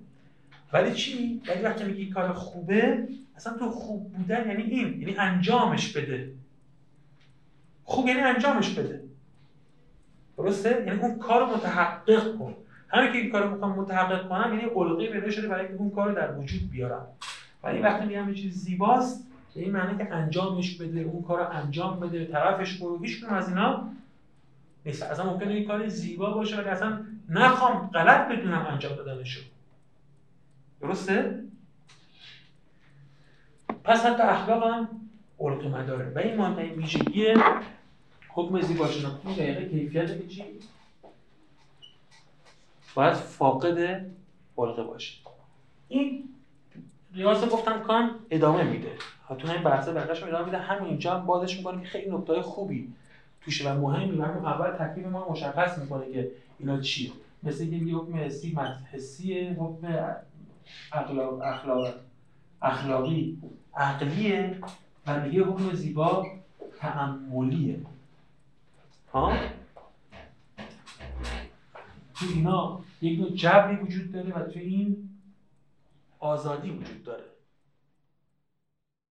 ولی چی؟ ولی وقتی میگی کار خوبه اصلا تو خوب بودن یعنی این یعنی انجامش بده. خوب یعنی انجامش بده. درسته؟ یعنی اون کار متحقق کن. همین که این کار می‌خوام متحقق کنم یعنی علقه پیدا شده برای اینکه اون کار رو در وجود بیارم. ولی وقتی میگم یه چیز زیباست به این معنی که انجامش بده اون کار رو انجام بده طرفش برو. هیچ از اینا نیست. اصلا ممکنه این کار زیبا باشه ولی اصلا نخوام غلط بدونم انجام دادنشو. درسته؟ پس حتی اخلاق هم علق مداره و این مهمترین ویژگی حکم زیبا شناختی دقیقه کیفیت که چی باید فاقد علقه باشه. این ریاض گفتم کان ادامه میده. تو همین بحثه بقیش ادامه میده. همینجا هم بازش می‌کنه که خیلی نکته خوبی توشه و مهمی. و اول تکلیف ما مشخص می‌کنه که اینا چیه. مثل یه حکم حسی حسیه حکم اخلاق اخلاق اخلاقی. عقلیه و دیگه حکم زیبا تعملیه ها؟ تو اینا یک نوع جبری وجود داره و تو این آزادی وجود داره.